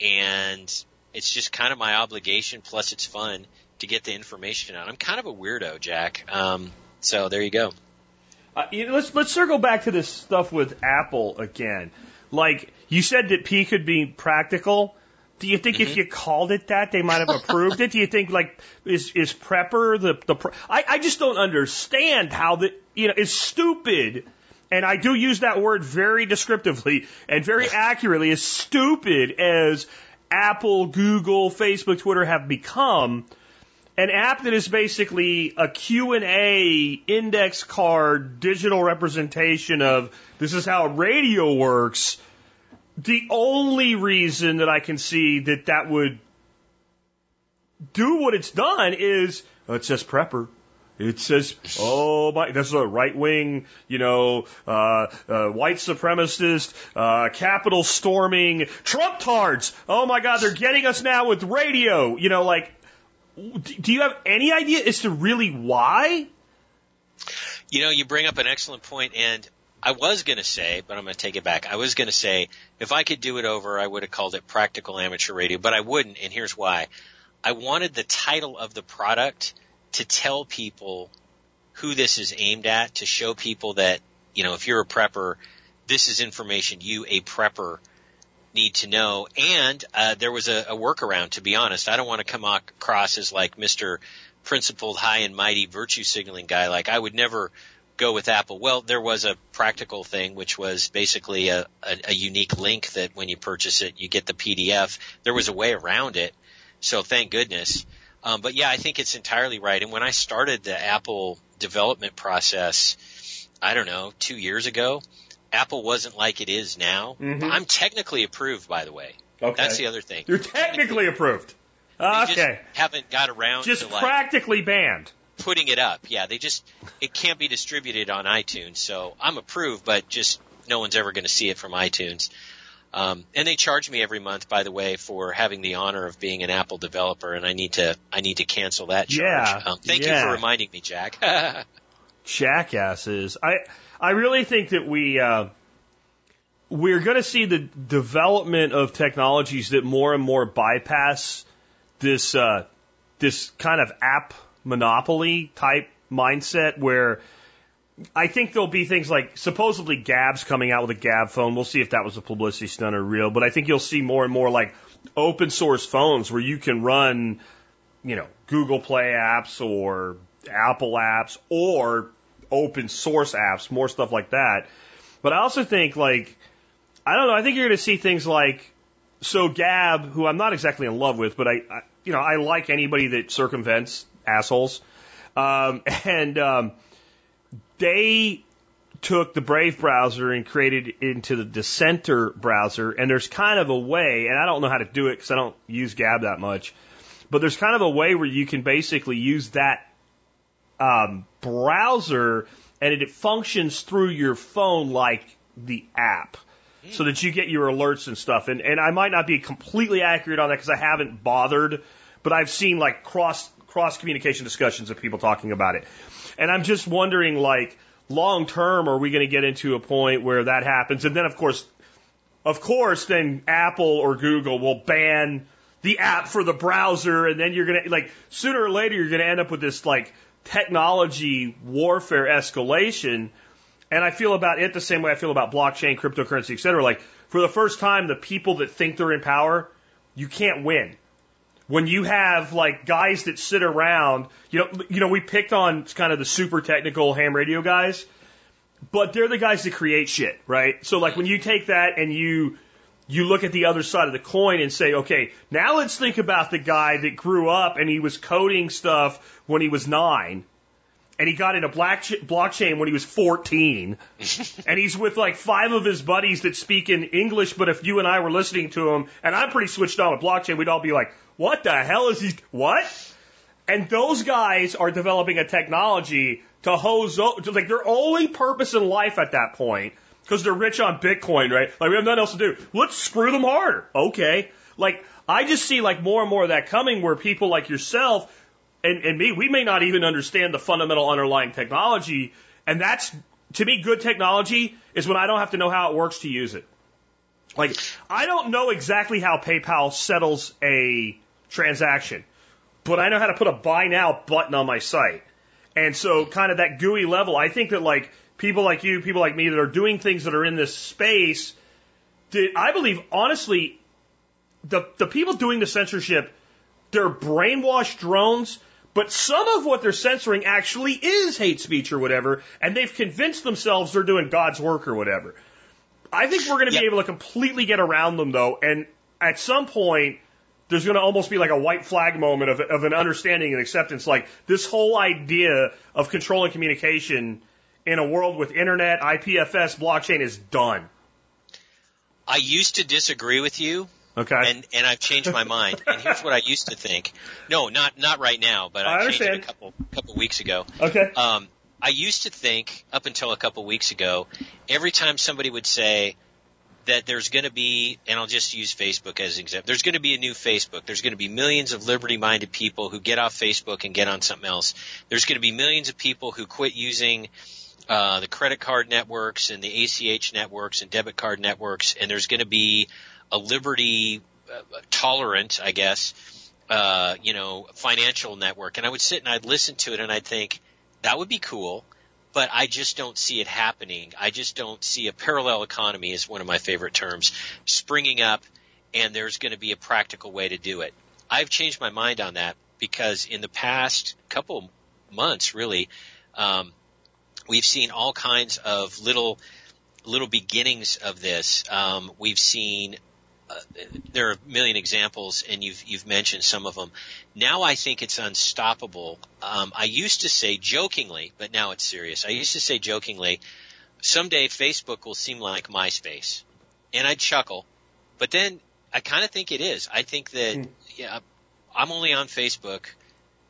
and it's just kind of my obligation. Plus, it's fun to get the information out. I'm kind of a weirdo, Jack. Um, so there you go. Uh, you know, let's let's circle back to this stuff with Apple again. Like you said that P could be practical. Do you think if mm-hmm. you called it that, they might have approved it? Do you think like is is prepper the the? Pre- I I just don't understand how the you know it's stupid. And I do use that word very descriptively and very accurately. As stupid as Apple, Google, Facebook, Twitter have become, an app that is basically a Q&A index card digital representation of this is how radio works. The only reason that I can see that that would do what it's done is oh, it says prepper. It says, oh my, this is a right wing, you know, uh, uh, white supremacist, uh, Capitol storming Trump tards. Oh my God, they're getting us now with radio. You know, like, do you have any idea as to really why? You know, you bring up an excellent point, and I was going to say, but I'm going to take it back. I was going to say, if I could do it over, I would have called it Practical Amateur Radio, but I wouldn't, and here's why. I wanted the title of the product to tell people who this is aimed at, to show people that, you know, if you're a prepper, this is information you, a prepper, need to know. And uh, there was a, a workaround. To be honest, I don't want to come across as like Mister Principled, high and mighty virtue signaling guy. Like I would never go with Apple. Well, there was a practical thing, which was basically a, a, a unique link that when you purchase it, you get the PDF. There was a way around it, so thank goodness. Um, but yeah, I think it's entirely right. And when I started the Apple development process, I don't know, two years ago, Apple wasn't like it is now. Mhm. I'm technically approved, by the way. Okay. That's the other thing. You're technically approved. Okay. haven't got around Just to like practically banned. Putting it up. Yeah, they just it can't be distributed on iTunes. So I'm approved, but just no one's ever going to see it from iTunes. Um, and they charge me every month, by the way, for having the honor of being an Apple developer, and I need to I need to cancel that charge. Yeah, Um, thank yeah. you for reminding me, Jack. jackasses. I I really think that we uh, we're going to see the development of technologies that more and more bypass this uh, this kind of app monopoly type mindset where I think there'll be things like supposedly Gab's coming out with a Gab phone. We'll see if that was a publicity stunt or real, but I think you'll see more and more like open source phones where you can run, you know, Google Play apps or Apple apps or open source apps, more stuff like that. But I also think like I don't know, I think you're going to see things like so Gab, who I'm not exactly in love with, but I, I you know, I like anybody that circumvents assholes. Um, and um, they took the Brave browser and created it into the Dissenter browser. And there's kind of a way, and I don't know how to do it because I don't use Gab that much, but there's kind of a way where you can basically use that um, browser and it, it functions through your phone like the app. So that you get your alerts and stuff. And, and I might not be completely accurate on that because I haven't bothered, but I've seen like cross, cross communication discussions of people talking about it. And I'm just wondering, like, long term, are we going to get into a point where that happens? And then, of course, of course, then Apple or Google will ban the app for the browser, and then you're going to, like, sooner or later, you're going to end up with this, like, technology warfare escalation. And I feel about it the same way I feel about blockchain, cryptocurrency, et cetera. Like, for the first time, the people that think they're in power, you can't win when you have like guys that sit around, you know, you know, we picked on kind of the super technical ham radio guys, but they're the guys that create shit, right? So like when you take that and you you look at the other side of the coin and say, okay, now let's think about the guy that grew up and he was coding stuff when he was nine. And he got into black blockchain when he was 14. and he's with like five of his buddies that speak in English, but if you and I were listening to him, and I'm pretty switched on with blockchain, we'd all be like, what the hell is he? What? And those guys are developing a technology to hose, to, like their only purpose in life at that point, because they're rich on Bitcoin, right? Like we have nothing else to do. Let's screw them harder. Okay. Like I just see like more and more of that coming where people like yourself and, and me, we may not even understand the fundamental underlying technology. And that's, to me, good technology is when I don't have to know how it works to use it. Like, I don't know exactly how PayPal settles a transaction, but I know how to put a buy now button on my site. And so, kind of that GUI level, I think that like people like you, people like me that are doing things that are in this space, that I believe, honestly, the, the people doing the censorship, they're brainwashed drones, but some of what they're censoring actually is hate speech or whatever, and they've convinced themselves they're doing God's work or whatever. I think we're going to Yep. be able to completely get around them though, and at some point, there's going to almost be like a white flag moment of, of an understanding and acceptance. Like this whole idea of controlling communication in a world with internet, IPFS, blockchain is done. I used to disagree with you, Okay. and and I've changed my mind. And here's what I used to think. No, not not right now, but I I, changed it a couple couple weeks ago. okay. Um, I used to think up until a couple weeks ago, every time somebody would say that there's going to be, and I'll just use Facebook as an example, there's going to be a new Facebook. There's going to be millions of liberty-minded people who get off Facebook and get on something else. There's going to be millions of people who quit using uh, the credit card networks and the ACH networks and debit card networks, and there's going to be a liberty uh, tolerant, I guess, uh, you know, financial network. And I would sit and I'd listen to it and I'd think that would be cool. but I just don't see it happening. I just don't see a parallel economy is one of my favorite terms springing up and there's going to be a practical way to do it. I've changed my mind on that because in the past couple months, really, um, we've seen all kinds of little little beginnings of this. Um, we've seen there are a million examples, and you've you've mentioned some of them. Now I think it's unstoppable. Um, I used to say jokingly, but now it's serious. I used to say jokingly, someday Facebook will seem like MySpace, and I'd chuckle. But then I kind of think it is. I think that mm. yeah, I'm only on Facebook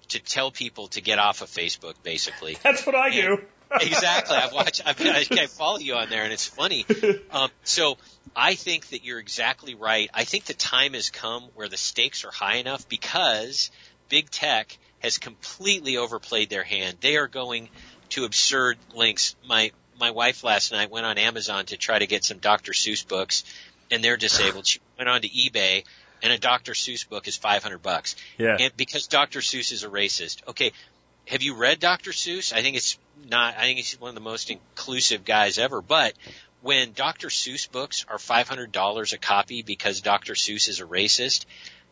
to tell people to get off of Facebook, basically. That's what I and, do. Exactly. I've watched. I've, I follow you on there, and it's funny. Um, so I think that you're exactly right. I think the time has come where the stakes are high enough because big tech has completely overplayed their hand. They are going to absurd lengths. My my wife last night went on Amazon to try to get some Dr. Seuss books, and they're disabled. She went on to eBay and a Dr. Seuss book is 500 bucks. Yeah. And because Dr. Seuss is a racist. Okay. Have you read Dr. Seuss? I think it's not, I think he's one of the most inclusive guys ever, but when Dr. Seuss books are $500 a copy because Dr. Seuss is a racist,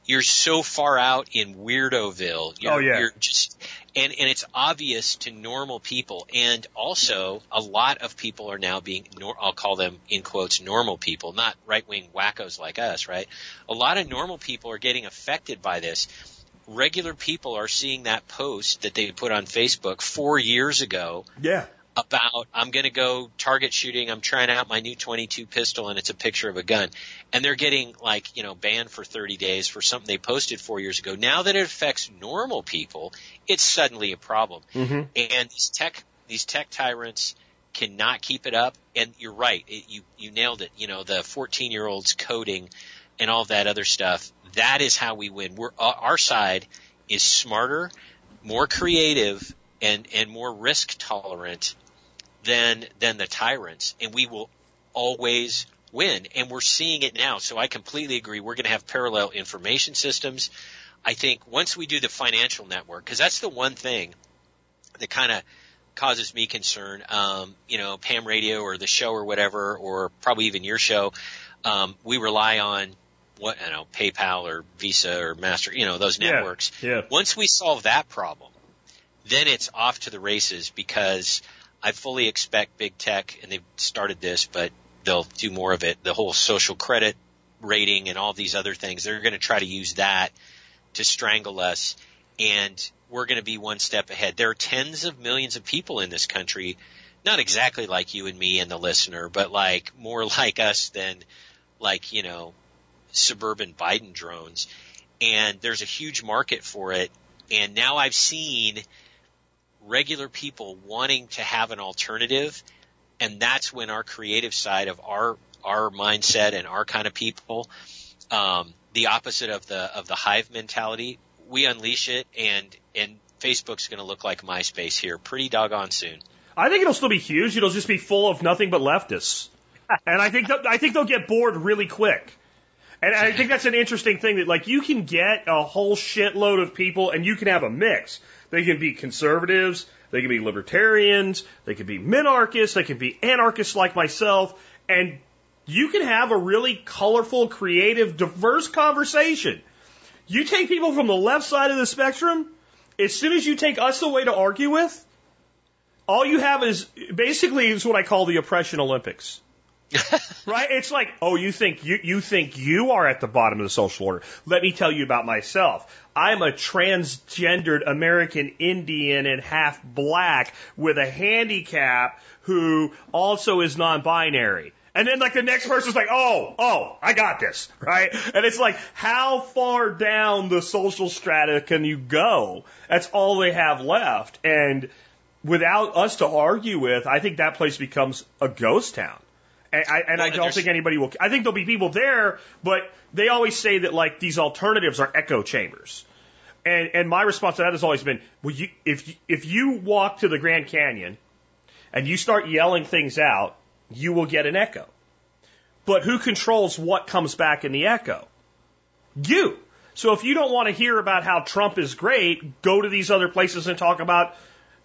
you're so far out in weirdoville. Oh, you're, oh yeah. You're just, and and it's obvious to normal people, and also a lot of people are now being. I'll call them in quotes normal people, not right wing wackos like us. Right. A lot of normal people are getting affected by this. Regular people are seeing that post that they put on Facebook four years ago. Yeah about I'm going to go target shooting. I'm trying out my new 22 pistol, and it's a picture of a gun, and they're getting like you know banned for 30 days for something they posted four years ago. Now that it affects normal people, it's suddenly a problem, mm-hmm. and these tech these tech tyrants cannot keep it up. And you're right, it, you you nailed it. You know the 14 year olds coding and all that other stuff. That is how we win. We're uh, our side is smarter, more creative, and and more risk tolerant than than the tyrants, and we will always win. And we're seeing it now. So I completely agree. We're going to have parallel information systems. I think once we do the financial network, because that's the one thing that kind of causes me concern. Um, you know, Pam Radio or the show or whatever, or probably even your show. Um, we rely on what you know, PayPal or Visa or Master. You know, those networks. Yeah, yeah. Once we solve that problem, then it's off to the races because I fully expect big tech, and they've started this, but they'll do more of it. The whole social credit rating and all these other things, they're going to try to use that to strangle us. And we're going to be one step ahead. There are tens of millions of people in this country, not exactly like you and me and the listener, but like more like us than like, you know, suburban Biden drones. And there's a huge market for it. And now I've seen regular people wanting to have an alternative, and that's when our creative side of our our mindset and our kind of people, um, the opposite of the of the hive mentality, we unleash it, and and Facebook's going to look like MySpace here pretty doggone soon. I think it'll still be huge. It'll just be full of nothing but leftists, and I think I think they'll get bored really quick. And I think that's an interesting thing that like you can get a whole shitload of people and you can have a mix. They can be conservatives, they can be libertarians, they can be minarchists, they can be anarchists like myself, and you can have a really colorful, creative, diverse conversation. You take people from the left side of the spectrum, as soon as you take us away to argue with, all you have is basically is what I call the oppression Olympics. right? It's like, oh, you think you, you think you are at the bottom of the social order. Let me tell you about myself. I'm a transgendered American Indian and half black with a handicap who also is non-binary. And then like the next person's like, oh, oh, I got this, right? And it's like, how far down the social strata can you go? That's all they have left. And without us to argue with, I think that place becomes a ghost town. And I, and well, I don't think anybody will. I think there'll be people there, but they always say that like these alternatives are echo chambers. And and my response to that has always been, well, you, if if you walk to the Grand Canyon and you start yelling things out, you will get an echo. But who controls what comes back in the echo? You. So if you don't want to hear about how Trump is great, go to these other places and talk about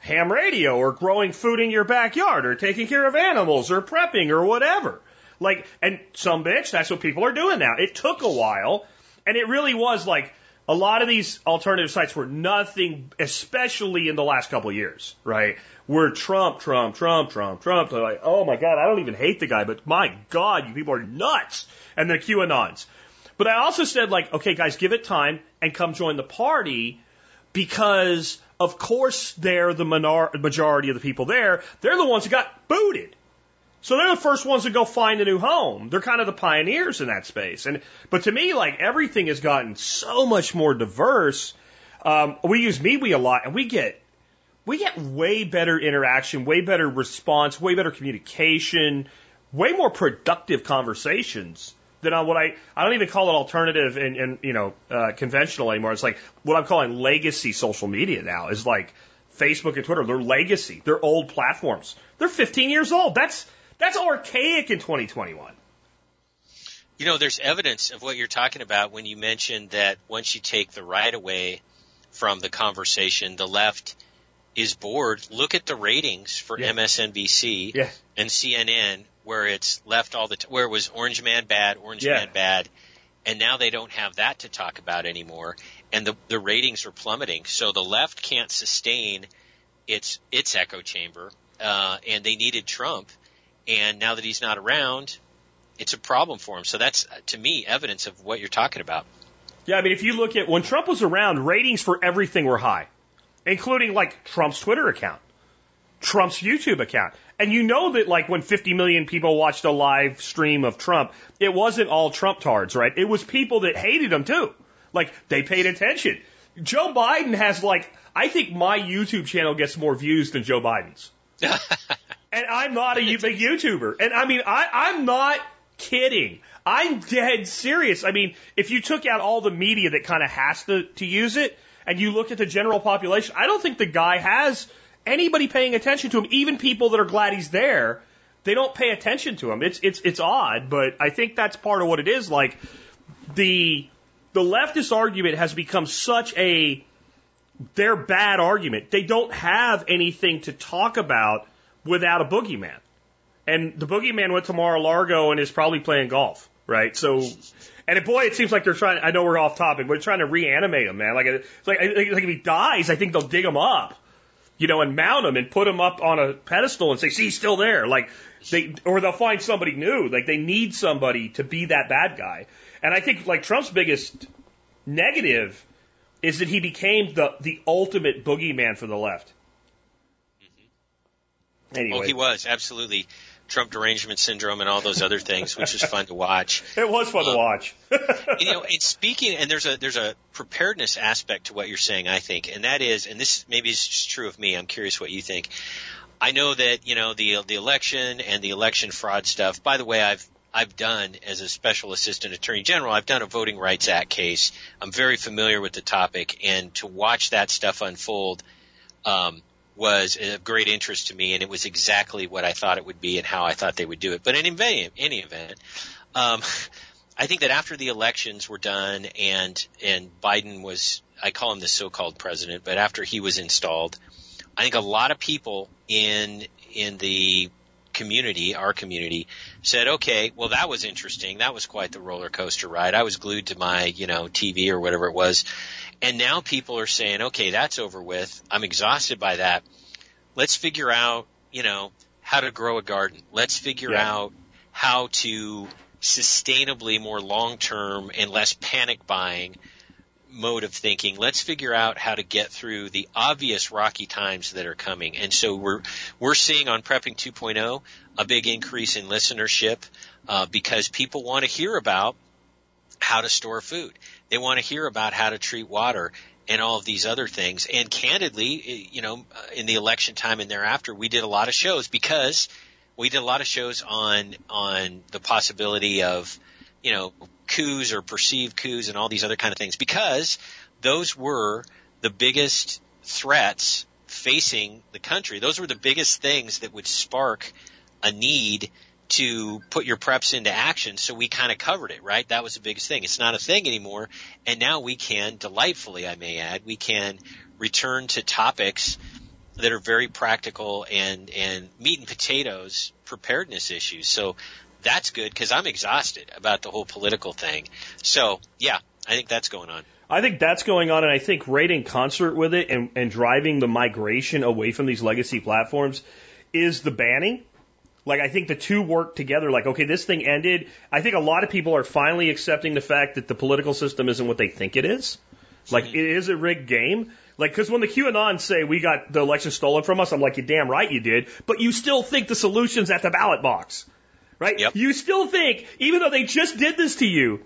ham radio or growing food in your backyard or taking care of animals or prepping or whatever. Like, and some bitch, that's what people are doing now. It took a while and it really was like a lot of these alternative sites were nothing, especially in the last couple of years, right? Were Trump, Trump, Trump, Trump, Trump. They're like, oh my God, I don't even hate the guy, but my God, you people are nuts. And the QAnons. But I also said like, okay guys, give it time and come join the party because of course they're the minor- majority of the people there. They're the ones who got booted. So they're the first ones to go find a new home. They're kind of the pioneers in that space. And but to me, like everything has gotten so much more diverse. Um, we use MeWe a lot, and we get we get way better interaction, way better response, way better communication, way more productive conversations than on what I I don't even call it alternative and, and you know uh, conventional anymore. It's like what I'm calling legacy social media now is like Facebook and Twitter. They're legacy. They're old platforms. They're 15 years old. That's that's archaic in 2021. You know, there's evidence of what you're talking about when you mentioned that once you take the right away from the conversation, the left is bored. Look at the ratings for Yeah. MSNBC Yeah. and CNN, where it's left all the t- where it was Orange Man bad, Orange Yeah. Man bad, and now they don't have that to talk about anymore, and the the ratings are plummeting. So the left can't sustain its its echo chamber, uh, and they needed Trump, and now that he's not around, it's a problem for him. So that's uh, to me evidence of what you're talking about. Yeah, I mean, if you look at when Trump was around, ratings for everything were high, including like Trump's Twitter account, Trump's YouTube account. And you know that like when 50 million people watched a live stream of Trump, it wasn't all Trump tards, right? It was people that hated him too. Like they paid attention. Joe Biden has like, I think my YouTube channel gets more views than Joe Biden's. And I'm not a big YouTuber. And I mean, I, I'm not kidding. I'm dead serious. I mean, if you took out all the media that kind of has to, to use it and you look at the general population, I don't think the guy has anybody paying attention to him, even people that are glad he's there. They don't pay attention to him. It's, it's, it's odd, but I think that's part of what it is. Like the, the leftist argument has become such a, their bad argument. They don't have anything to talk about without a boogeyman. And the boogeyman went to Mar-a-Lago and is probably playing golf, right? So, and boy, it seems like they're trying. I know we're off topic, but they're trying to reanimate him, man. Like, it's like, like if he dies, I think they'll dig him up, you know, and mount him and put him up on a pedestal and say, "See, he's still there." Like they, or they'll find somebody new. Like they need somebody to be that bad guy. And I think like Trump's biggest negative is that he became the the ultimate boogeyman for the left. Mm-hmm. Anyway, Oh, he was absolutely Trump derangement syndrome and all those other things, which is fun to watch. it was fun to Um, watch. you know, and speaking, and there's a there's a preparedness aspect to what you're saying, I think, and that is, and this maybe is just true of me. I'm curious what you think. I know that you know the the election and the election fraud stuff. By the way, I've I've done as a special assistant attorney general, I've done a Voting Rights Act case. I'm very familiar with the topic, and to watch that stuff unfold um, was of great interest to me, and it was exactly what I thought it would be and how I thought they would do it. But in any, any event, um, I think that after the elections were done and and Biden was I call him the so-called president, but after he was installed, I think a lot of people in in the community, our community, said, "Okay, well that was interesting. That was quite the roller coaster ride. I was glued to my, you know, TV or whatever it was." And now people are saying, "Okay, that's over with. I'm exhausted by that. Let's figure out, you know, how to grow a garden. Let's figure Yeah. out how to sustainably more long term and less panic buying mode of thinking. Let's figure out how to get through the obvious rocky times that are coming. And so we're we're seeing on Prepping 2.0 a big increase in listenership uh, because people want to hear about how to store food. They want to hear about how to treat water and all of these other things. And candidly, eh, you know, uh, in the election time and thereafter, we did a lot of shows because we did a lot of shows on on the possibility of you know coups or perceived coups and all these other kind of things because those were the biggest threats facing the country. Those were the biggest things that would spark a need to put your preps into action. So we kind of covered it, right? That was the biggest thing. It's not a thing anymore. And now we can delightfully, I may add, we can return to topics that are very practical and and meat and potatoes preparedness issues. So that's good because I'm exhausted about the whole political thing. So yeah, I think that's going on. I think that's going on, and I think right in concert with it and, and driving the migration away from these legacy platforms is the banning. Like, I think the two work together. Like, okay, this thing ended. I think a lot of people are finally accepting the fact that the political system isn't what they think it is. Like, it is a rigged game. Like, because when the QAnon say we got the election stolen from us, I'm like, you damn right you did. But you still think the solution's at the ballot box, right? Yep. You still think, even though they just did this to you,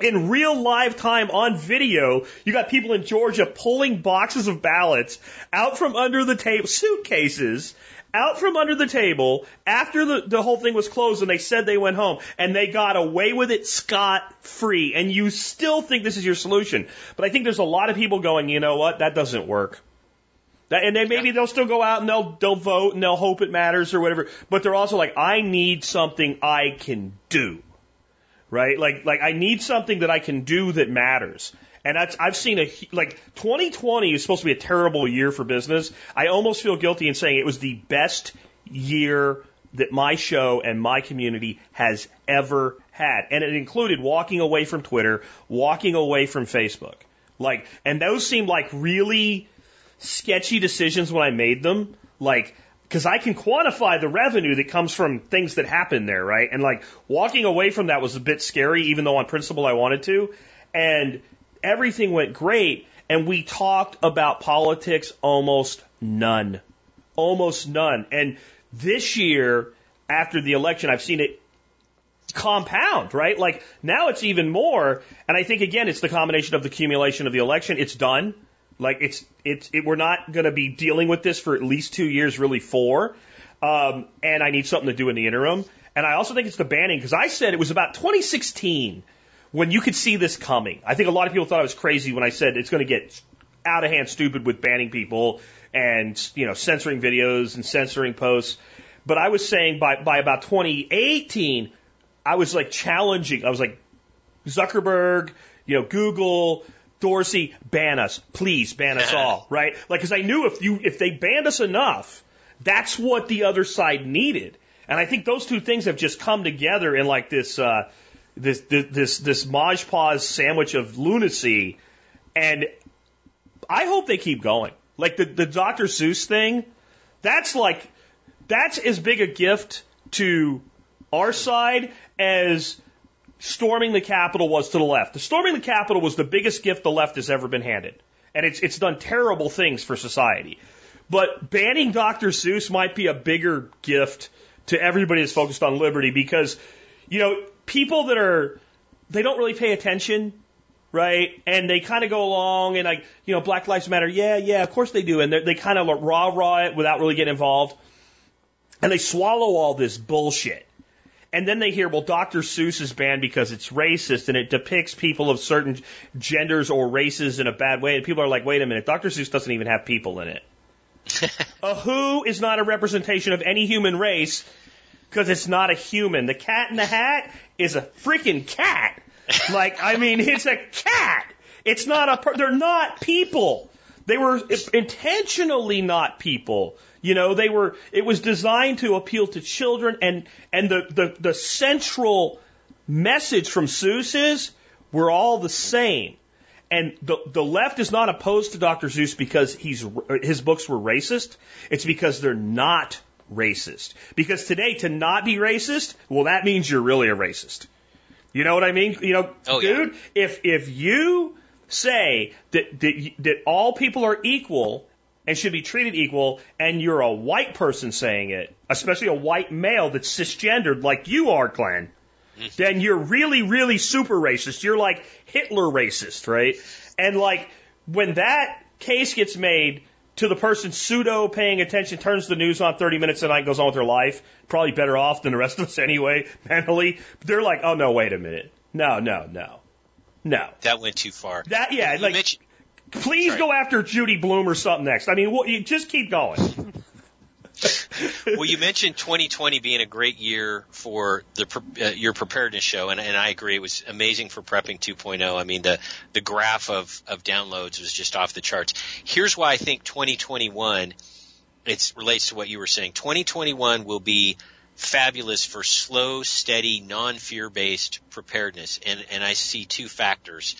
in real live time on video, you got people in Georgia pulling boxes of ballots out from under the table, suitcases out from under the table after the, the whole thing was closed and they said they went home and they got away with it scot free. And you still think this is your solution. But I think there's a lot of people going, you know what? That doesn't work. That, and then maybe they'll still go out and they'll, they'll vote and they'll hope it matters or whatever. But they're also like, I need something I can do. Right? Like, like I need something that I can do that matters. And that's, I've seen a, like, 2020 is supposed to be a terrible year for business. I almost feel guilty in saying it was the best year that my show and my community has ever had. And it included walking away from Twitter, walking away from Facebook. Like, and those seemed like really sketchy decisions when I made them. Like, because I can quantify the revenue that comes from things that happen there, right? And like walking away from that was a bit scary, even though on principle I wanted to. And everything went great, and we talked about politics almost none. Almost none. And this year, after the election, I've seen it compound, right? Like now it's even more. And I think again, it's the combination of the accumulation of the election. It's done. Like it's it's it, we're not going to be dealing with this for at least two years, really four. Um, and I need something to do in the interim. And I also think it's the banning because I said it was about 2016 when you could see this coming. I think a lot of people thought I was crazy when I said it's going to get out of hand stupid with banning people and, you know, censoring videos and censoring posts. But I was saying by, by about 2018, I was like challenging. I was like, Zuckerberg, you know, Google, Dorsey, ban us, please ban us all, right? Like, because I knew if you if they banned us enough, that's what the other side needed, and I think those two things have just come together in like this uh, this this this, this sandwich of lunacy, and I hope they keep going. Like the the Dr. Seuss thing, that's like that's as big a gift to our side as storming the Capitol was to the left. The storming the Capitol was the biggest gift the left has ever been handed, and it's it's done terrible things for society. But banning Dr. Seuss might be a bigger gift to everybody that's focused on liberty because, you know, people that are they don't really pay attention, right? And they kind of go along and like, you know, Black Lives Matter. Yeah, yeah, of course they do. And they kind of rah rah it without really getting involved. And they swallow all this bullshit. And then they hear, well, Dr. Seuss is banned because it's racist and it depicts people of certain genders or races in a bad way. And people are like, wait a minute, Dr. Seuss doesn't even have people in it. a who is not a representation of any human race because it's not a human. The cat in the hat is a freaking cat. Like, I mean, it's a cat. It's not a, they're not people. They were intentionally not people. You know, they were, it was designed to appeal to children and, and the, the, the central message from Seuss is we're all the same. And the, the left is not opposed to Dr. Seuss because he's, his books were racist. It's because they're not racist. Because today, to not be racist, well, that means you're really a racist. You know what I mean? You know, Oh, yeah. dude, if, if you say that, that, that all people are equal and should be treated equal, and you're a white person saying it, especially a white male that's cisgendered like you are, Glen, mm-hmm. then you're really, really super racist. You're like Hitler racist, right? And like when that case gets made to the person pseudo paying attention, turns the news on 30 minutes a night, goes on with their life, probably better off than the rest of us anyway, mentally. They're like, oh no, wait a minute. No, no, no. No. That went too far. That, yeah, You like, mentioned- please Sorry. go after Judy Blume or something next. I mean, well, you just keep going. well, you mentioned 2020 being a great year for the uh, your preparedness show, and, and I agree. It was amazing for prepping 2.0. I mean, the the graph of of downloads was just off the charts. Here's why I think 2021 it relates to what you were saying. 2021 will be fabulous for slow, steady, non-fear based preparedness. And, and I see two factors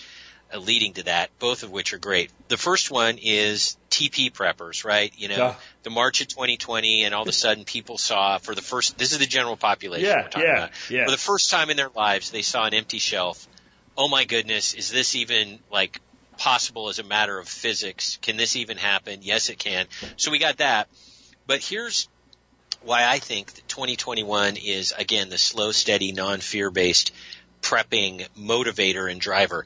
Uh, leading to that, both of which are great. The first one is TP preppers, right? You know, Yeah. the March of 2020 and all of a sudden people saw for the first, this is the general population Yeah, we're talking yeah, about. yeah. For the first time in their lives, they saw an empty shelf. Oh my goodness, is this even like possible as a matter of physics? Can this even happen? Yes, it can. So we got that. But here's why I think that 2021 is again the slow, steady, non-fear based prepping motivator and driver.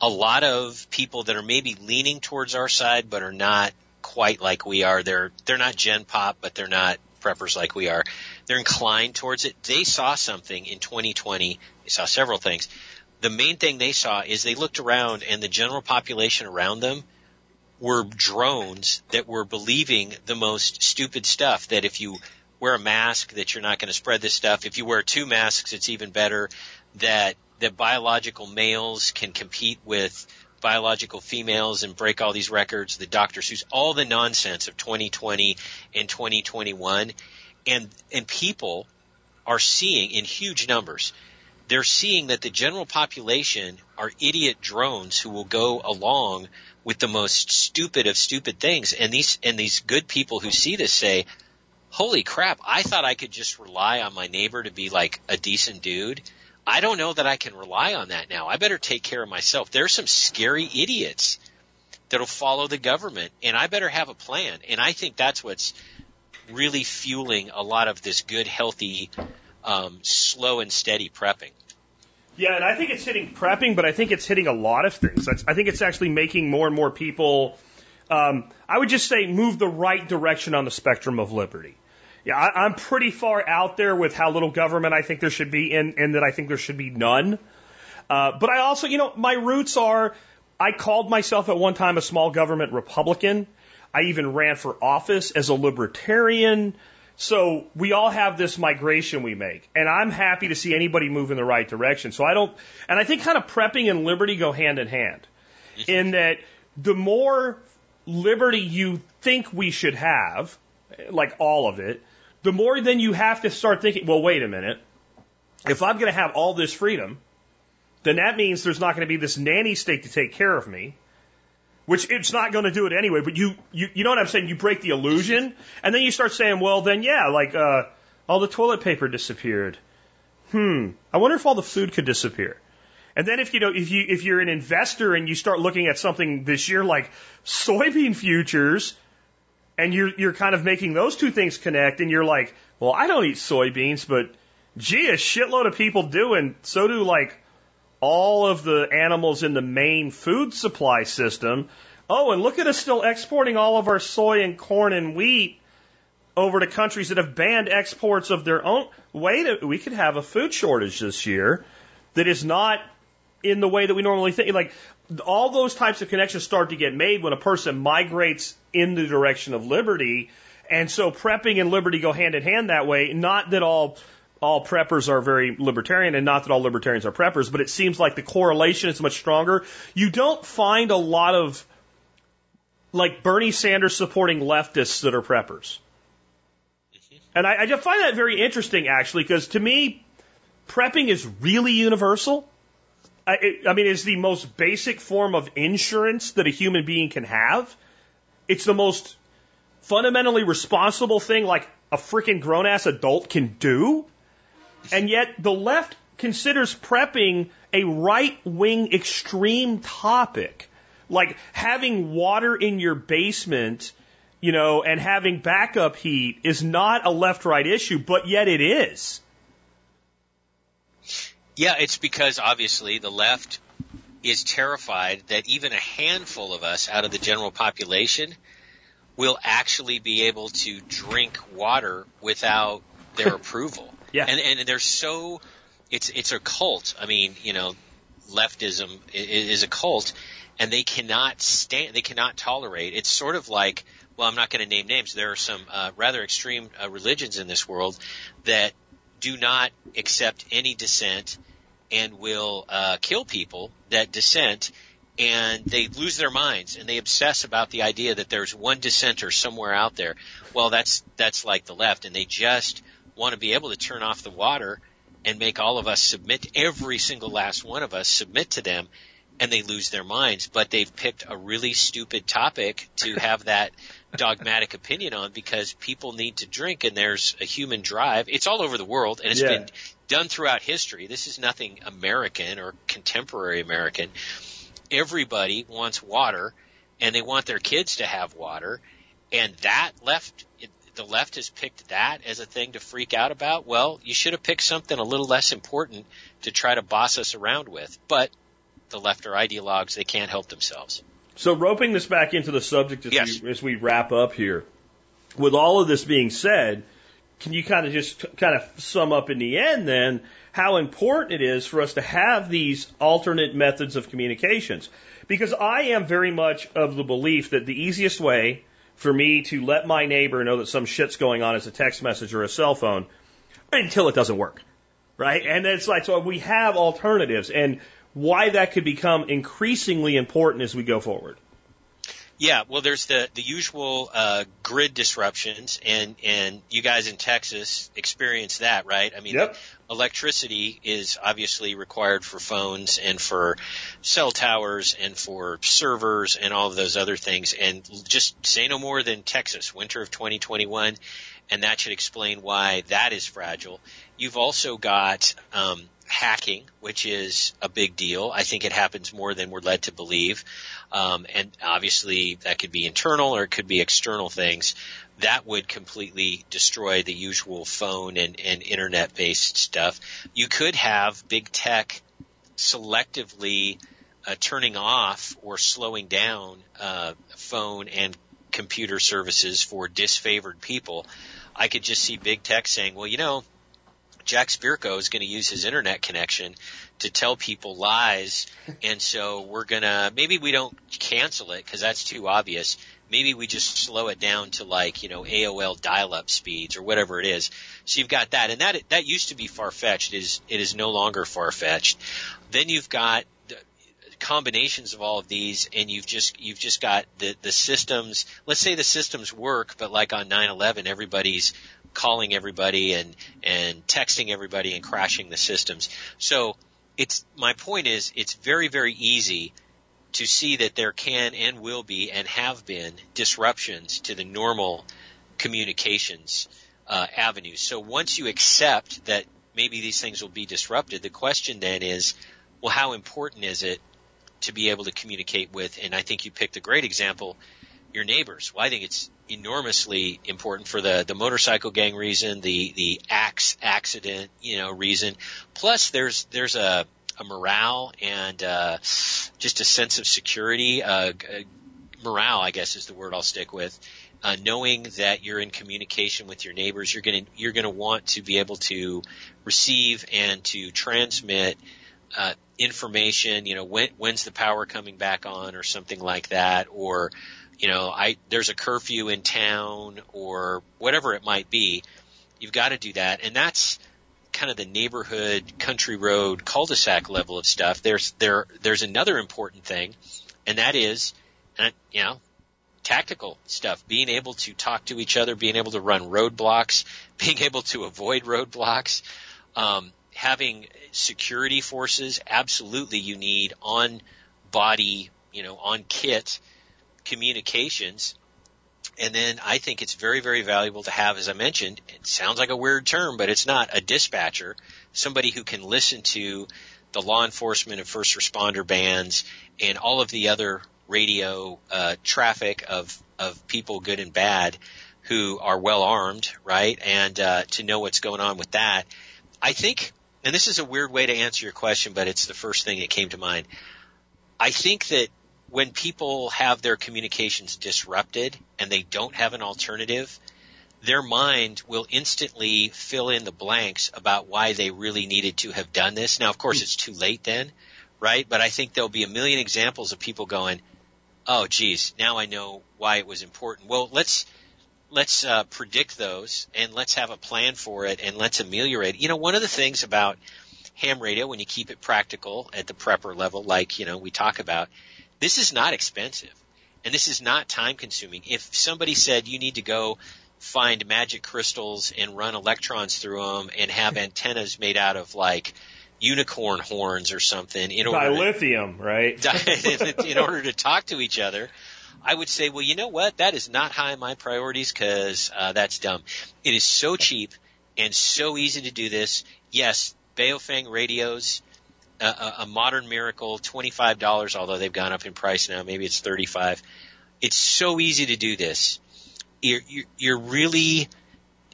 A lot of people that are maybe leaning towards our side but are not quite like we are. They're they're not Gen Pop, but they're not preppers like we are. They're inclined towards it. They saw something in 2020. They saw several things. The main thing they saw is they looked around and the general population around them were drones that were believing the most stupid stuff that if you wear a mask that you're not going to spread this stuff. If you wear two masks, it's even better that that biological males can compete with biological females and break all these records, the Dr. Seuss, all the nonsense of 2020 and 2021. And, and people are seeing in huge numbers, they're seeing that the general population are idiot drones who will go along with the most stupid of stupid things. And these, and these good people who see this say, holy crap, I thought I could just rely on my neighbor to be like a decent dude. I don't know that I can rely on that now. I better take care of myself. There's some scary idiots that'll follow the government and I better have a plan. And I think that's what's really fueling a lot of this good, healthy, um, slow and steady prepping. Yeah, and I think it's hitting prepping, but I think it's hitting a lot of things. I think it's actually making more and more people, um, I would just say, move the right direction on the spectrum of liberty. Yeah, I, I'm pretty far out there with how little government I think there should be, and, and that I think there should be none. Uh, but I also, you know, my roots are, I called myself at one time a small government Republican. I even ran for office as a libertarian. So we all have this migration we make, and I'm happy to see anybody move in the right direction. So I don't, and I think kind of prepping and liberty go hand in hand, in that the more liberty you think we should have, like all of it, the more then you have to start thinking, well, wait a minute. If I'm going to have all this freedom, then that means there's not going to be this nanny state to take care of me, which it's not going to do it anyway. But you, you, you know what I'm saying? You break the illusion, and then you start saying, well, then yeah, like uh, all the toilet paper disappeared. Hmm. I wonder if all the food could disappear. And then if you know if you if you're an investor and you start looking at something this year like soybean futures, and you're you're kind of making those two things connect, and you're like, well, I don't eat soybeans, but gee, a shitload of people do, and so do like all of the animals in the main food supply system. Oh, and look at us still exporting all of our soy and corn and wheat over to countries that have banned exports of their own. Wait, we could have a food shortage this year that is not in the way that we normally think. Like all those types of connections start to get made when a person migrates in the direction of liberty. And so prepping and liberty go hand in hand that way. Not that all all preppers are very libertarian and not that all libertarians are preppers, but it seems like the correlation is much stronger. You don't find a lot of like Bernie Sanders supporting leftists that are preppers. And I, I find that very interesting actually, because to me, prepping is really universal. I, I mean, it's the most basic form of insurance that a human being can have. It's the most fundamentally responsible thing like a freaking grown ass adult can do. And yet the left considers prepping a right wing extreme topic. Like having water in your basement, you know, and having backup heat is not a left right issue, but yet it is. Yeah, it's because obviously the left is terrified that even a handful of us out of the general population will actually be able to drink water without their approval. Yeah. And and they're so it's it's a cult. I mean, you know, leftism is a cult and they cannot stand they cannot tolerate. It's sort of like well, I'm not going to name names. There are some uh, rather extreme uh, religions in this world that do not accept any dissent and will uh, kill people that dissent and they lose their minds and they obsess about the idea that there's one dissenter somewhere out there. Well, that's that's like the left, and they just want to be able to turn off the water and make all of us submit, every single last one of us submit to them, and they lose their minds. But they've picked a really stupid topic to have that dogmatic opinion on because people need to drink and there's a human drive. It's all over the world and it's Yeah. been done throughout history. This is nothing American or contemporary American. Everybody wants water and they want their kids to have water and that left the left has picked that as a thing to freak out about. Well, you should have picked something a little less important to try to boss us around with. But the left are ideologues, they can't help themselves. So roping this back into the subject as, Yes. we, as we wrap up here, with all of this being said, can you kind of just kind of sum up in the end then how important it is for us to have these alternate methods of communications? Because I am very much of the belief that the easiest way for me to let my neighbor know that some shit's going on is a text message or a cell phone until it doesn't work. Right? And it's like, so we have alternatives and why that could become increasingly important as we go forward. Yeah, well, there's the the usual uh, grid disruptions, and and you guys in Texas experience that, right? I mean, Yep. electricity is obviously required for phones and for cell towers and for servers and all of those other things. And just say no more than Texas, winter of 2021, and that should explain why that is fragile. You've also got um, hacking, which is a big deal. I think it happens more than we're led to believe. Um, and obviously that could be internal or it could be external things. That would completely destroy the usual phone and, and internet based stuff. You could have big tech selectively uh, turning off or slowing down uh, phone and computer services for disfavored people. I could just see big tech saying, well, you know, Jack Spirko is going to use his internet connection to tell people lies, and so we're gonna maybe we don't cancel it because that's too obvious. Maybe we just slow it down to like you know AOL dial-up speeds or whatever it is. So you've got that, and that that used to be far-fetched. It is it is no longer far-fetched. Then you've got combinations of all of these, and you've just you've just got the the systems. Let's say the systems work, but like on 9/11, everybody's calling everybody and and texting everybody and crashing the systems. So it's my point is it's very very easy to see that there can and will be and have been disruptions to the normal communications uh, avenues. So once you accept that maybe these things will be disrupted, the question then is, well, how important is it to be able to communicate with? And I think you picked a great example, your neighbors. Well, I think it's enormously important for the the motorcycle gang reason, the the axe accident, you know, reason. Plus, there's there's a a morale and uh, just a sense of security. Uh, morale, I guess, is the word I'll stick with. Uh, knowing that you're in communication with your neighbors, you're to you're to want to be able to receive and to transmit uh, information. You know, when when's the power coming back on, or something like that, or you know, I there's a curfew in town, or whatever it might be. You've got to do that, and that's kind of the neighborhood, country road, cul-de-sac level of stuff. There's there there's another important thing, and that is, uh, you know, tactical stuff. Being able to talk to each other, being able to run roadblocks, being able to avoid roadblocks, um, having security forces. Absolutely, you need on body, you know, on kit communications. And then I think it's very, very valuable to have, as I mentioned, it sounds like a weird term, but it's not a dispatcher, somebody who can listen to the law enforcement and first responder bands and all of the other radio uh, traffic of of people, good and bad, who are well armed, right? And uh, to know what's going on with that, I think. And this is a weird way to answer your question, but it's the first thing that came to mind. I think that when people have their communications disrupted and they don't have an alternative, their mind will instantly fill in the blanks about why they really needed to have done this. Now, of course, it's too late then, right? But I think there'll be a million examples of people going, "Oh, geez, now I know why it was important." Well, let's let's uh, predict those and let's have a plan for it and let's ameliorate. You know, one of the things about ham radio when you keep it practical at the prepper level, like you know we talk about, This is not expensive. And this is not time consuming. If somebody said you need to go find magic crystals and run electrons through them and have antennas made out of like unicorn horns or something in order Dilithium, right? to, in order to talk to each other, I would say, well, you know what? That is not high on my priorities because uh, that's dumb. It is so cheap and so easy to do this. Yes, Baofeng radios, a, a modern miracle, twenty five dollars. Although they've gone up in price now, maybe it's thirty five. It's so easy to do this. You're, you're, you're really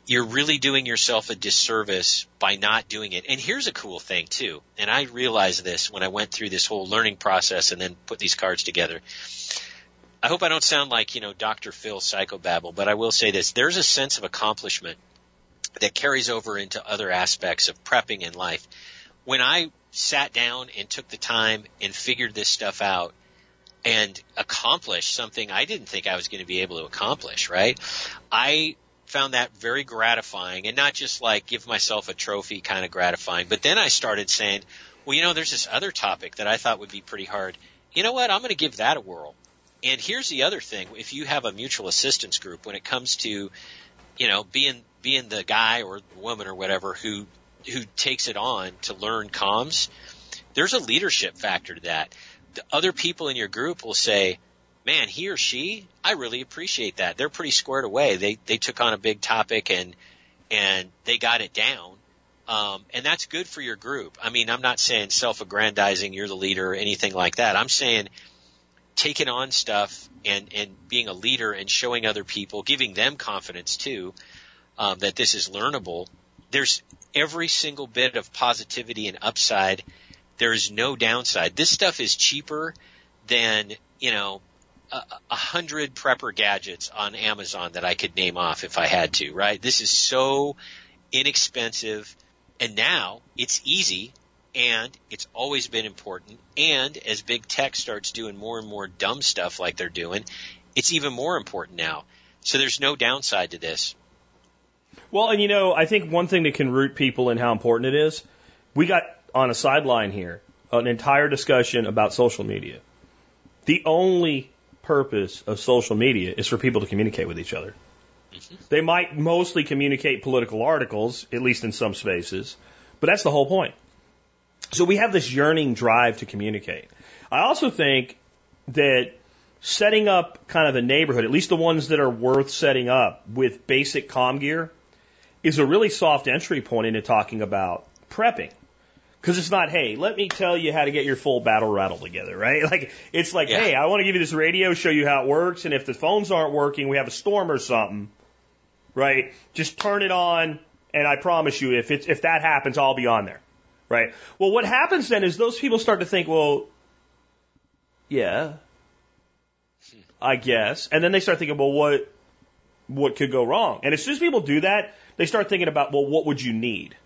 you're really doing yourself a disservice by not doing it. And here's a cool thing too. And I realized this when I went through this whole learning process and then put these cards together. I hope I don't sound like, you know, Dr. Phil psychobabble, but I will say this. There's a sense of accomplishment that carries over into other aspects of prepping in life. When I sat down and took the time and figured this stuff out and accomplished something I didn't think I was going to be able to accomplish, right? I found that very gratifying and not just like give myself a trophy kind of gratifying, but then I started saying, well, you know, there's this other topic that I thought would be pretty hard. You know what? I'm going to give that a whirl. And here's the other thing. If you have a mutual assistance group, when it comes to, you know, being, being the guy or the woman or whatever who, who takes it on to learn comms, there's a leadership factor to that. The other people in your group will say, man, he or she, I really appreciate that. They're pretty squared away. They, they took on a big topic and, and they got it down. Um, and that's good for your group. I mean, I'm not saying self-aggrandizing, you're the leader or anything like that. I'm saying taking on stuff and and being a leader and showing other people, giving them confidence too, um, that this is learnable. There's every single bit of positivity and upside. There is no downside. This stuff is cheaper than you know a, a hundred prepper gadgets on Amazon that I could name off if I had to. Right? This is so inexpensive, and now it's easy and it's always been important. And as big tech starts doing more and more dumb stuff like they're doing, it's even more important now. So there's no downside to this. Well, and you know, I think one thing that can root people in how important it is, we got on a sideline here an entire discussion about social media. The only purpose of social media is for people to communicate with each other. Mm-hmm. They might mostly communicate political articles, at least in some spaces, but that's the whole point. So we have this yearning drive to communicate. I also think that setting up kind of a neighborhood, at least the ones that are worth setting up with basic com gear, is a really soft entry point into talking about prepping. Because it's not, hey, let me tell you how to get your full battle rattle together, right? Like, it's like, yeah. hey, I want to give you this radio, show you how it works, and if the phones aren't working, we have a storm or something, right? Just turn it on, and I promise you, if it's, if that happens, I'll be on there right? Well, what happens then is those people start to think, well, yeah, I guess, and then they start thinking, well, what, what could go wrong? And as soon as people do that, they start thinking about, well, what would you need?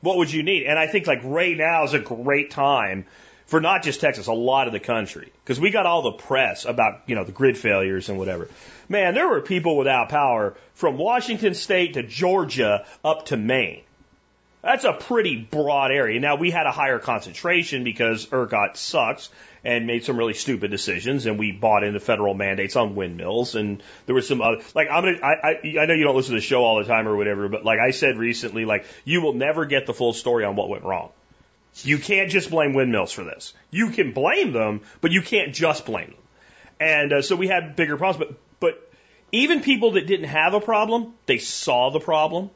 What would you need? And I think like right now is a great time for not just Texas, a lot of the country, because we got all the press about you know the grid failures and whatever. Man, there were people without power from Washington State to Georgia up to Maine. That's a pretty broad area. Now we had a higher concentration because ERCOT sucks and made some really stupid decisions, and we bought into federal mandates on windmills, and there was some other like I'm gonna I, I I know you don't listen to the show all the time or whatever, but like I said recently, like you will never get the full story on what went wrong. You can't just blame windmills for this. You can blame them, but you can't just blame them. And uh, so we had bigger problems, but but even people that didn't have a problem, they saw the problem,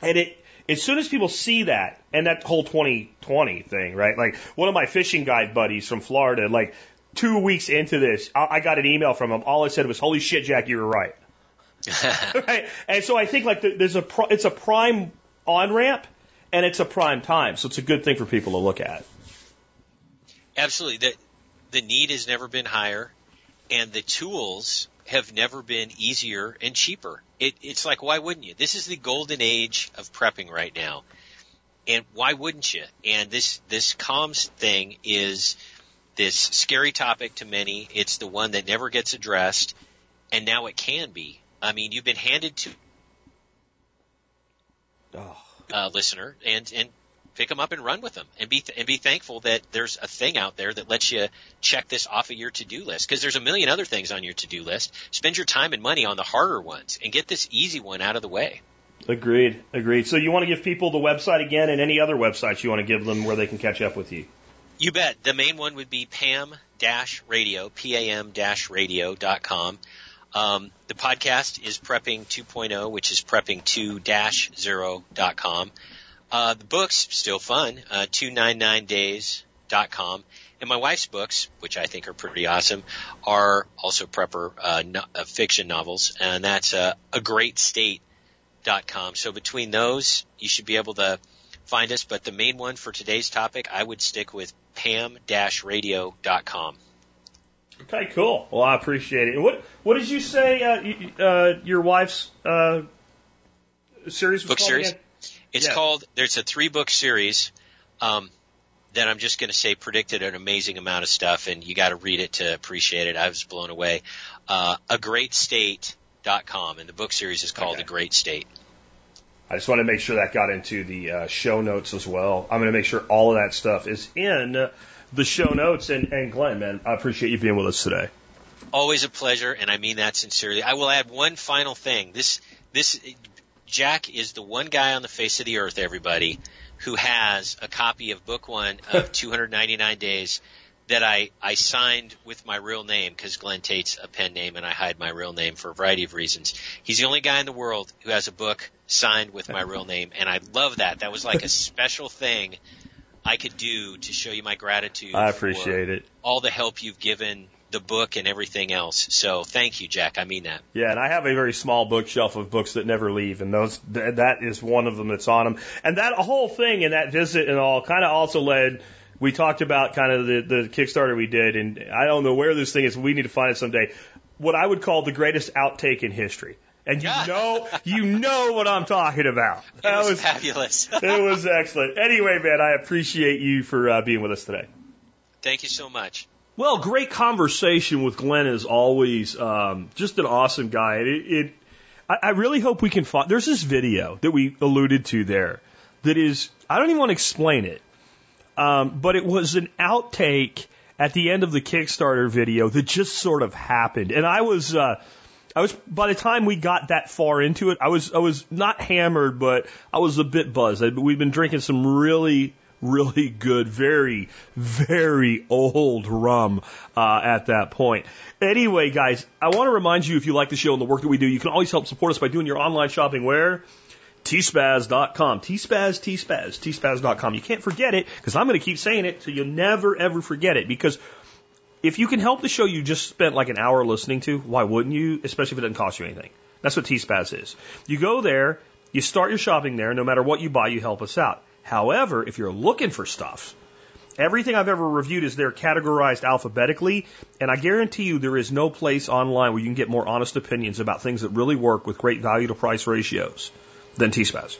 and it as soon as people see that and that whole 2020 thing, right? Like one of my fishing guide buddies from Florida, like two weeks into this, I got an email from him. All I said was, "Holy shit, Jack, you were right." right? And so I think like there's a pro- it's a prime on ramp and it's a prime time, so it's a good thing for people to look at. Absolutely, the the need has never been higher, and the tools have never been easier and cheaper. It, it's like, why wouldn't you? This is the golden age of prepping right now. And why wouldn't you? And this, this comms thing is this scary topic to many. It's the one that never gets addressed. And now it can be. I mean, you've been handed to, oh. uh, listener and, and pick them up and run with them and be and be thankful that there's a thing out there that lets you check this off of your to-do list because there's a million other things on your to-do list. Spend your time and money on the harder ones and get this easy one out of the way. Agreed. Agreed. So you want to give people the website again and any other websites you want to give them where they can catch up with you? You bet. The main one would be pam-radio, pam-radio.com. Um, the podcast is Prepping 2.0, which is prepping2-0.com. Uh, the books, still fun, uh, 299days.com. And my wife's books, which I think are pretty awesome, are also prepper uh, no, uh, fiction novels, and that's uh, a great state.com. So between those, you should be able to find us. But the main one for today's topic, I would stick with pam-radio.com. Okay, cool. Well, I appreciate it. What What did you say? Uh, you, uh, your wife's uh, series was book series. again? It's Yeah. called. There's a three book series. Um, that I'm just going to say predicted an amazing amount of stuff, and you got to read it to appreciate it. I was blown away. Uh, a great State dot com, and the book series is called Okay. A Great State. I just want to make sure that got into the uh, show notes as well. I'm going to make sure all of that stuff is in the show notes. And, and Glen, man, I appreciate you being with us today. Always a pleasure, and I mean that sincerely. I will add one final thing. This, this, Jack is the one guy on the face of the earth, everybody, who has a copy of book one of 299 Days that I, I signed with my real name because Glen Tate's a pen name and I hide my real name for a variety of reasons. He's the only guy in the world who has a book signed with my real name, and I love that. That was like a special thing I could do to show you my gratitude. I for appreciate it. all the help you've given the book and everything else. So thank you, Jack. I mean that. Yeah, and I have a very small bookshelf of books that never leave, and those th- that is one of them that's on them. And that whole thing and that visit and all kind of also led. We talked about kind of the, the Kickstarter we did, and I don't know where this thing is. We need to find it someday. What I would call the greatest outtake in history, and you Yeah. know, you know what I'm talking about. It That was, was fabulous. it was excellent. Anyway, man, I appreciate you for uh, being with us today. thank you so much. Well, great conversation with Glen is always um, just an awesome guy. It, it I, I really hope we can find. There's this video that we alluded to there that is. I don't even want to explain it, um, but it was an outtake at the end of the Kickstarter video that just sort of happened, and I was. Uh, I was by the time we got that far into it, I was I was not hammered, but I was a bit buzzed. I, we'd been drinking some really really good, very very old rum uh, at that point. Anyway, guys, I want to remind you if you like the show and the work that we do, you can always help support us by doing your online shopping where tspaz.com. Tspaz, tspaz, tspaz.com. You can't forget it because I'm going to keep saying it so you'll never ever forget it because if you can help the show you just spent like an hour listening to, why wouldn't you? Especially if it doesn't cost you anything. That's what T-Spaz is. You go there, you start your shopping there, no matter what you buy, you help us out. However, if you're looking for stuff, everything I've ever reviewed is there categorized alphabetically, and I guarantee you there is no place online where you can get more honest opinions about things that really work with great value to price ratios than T-Spaz.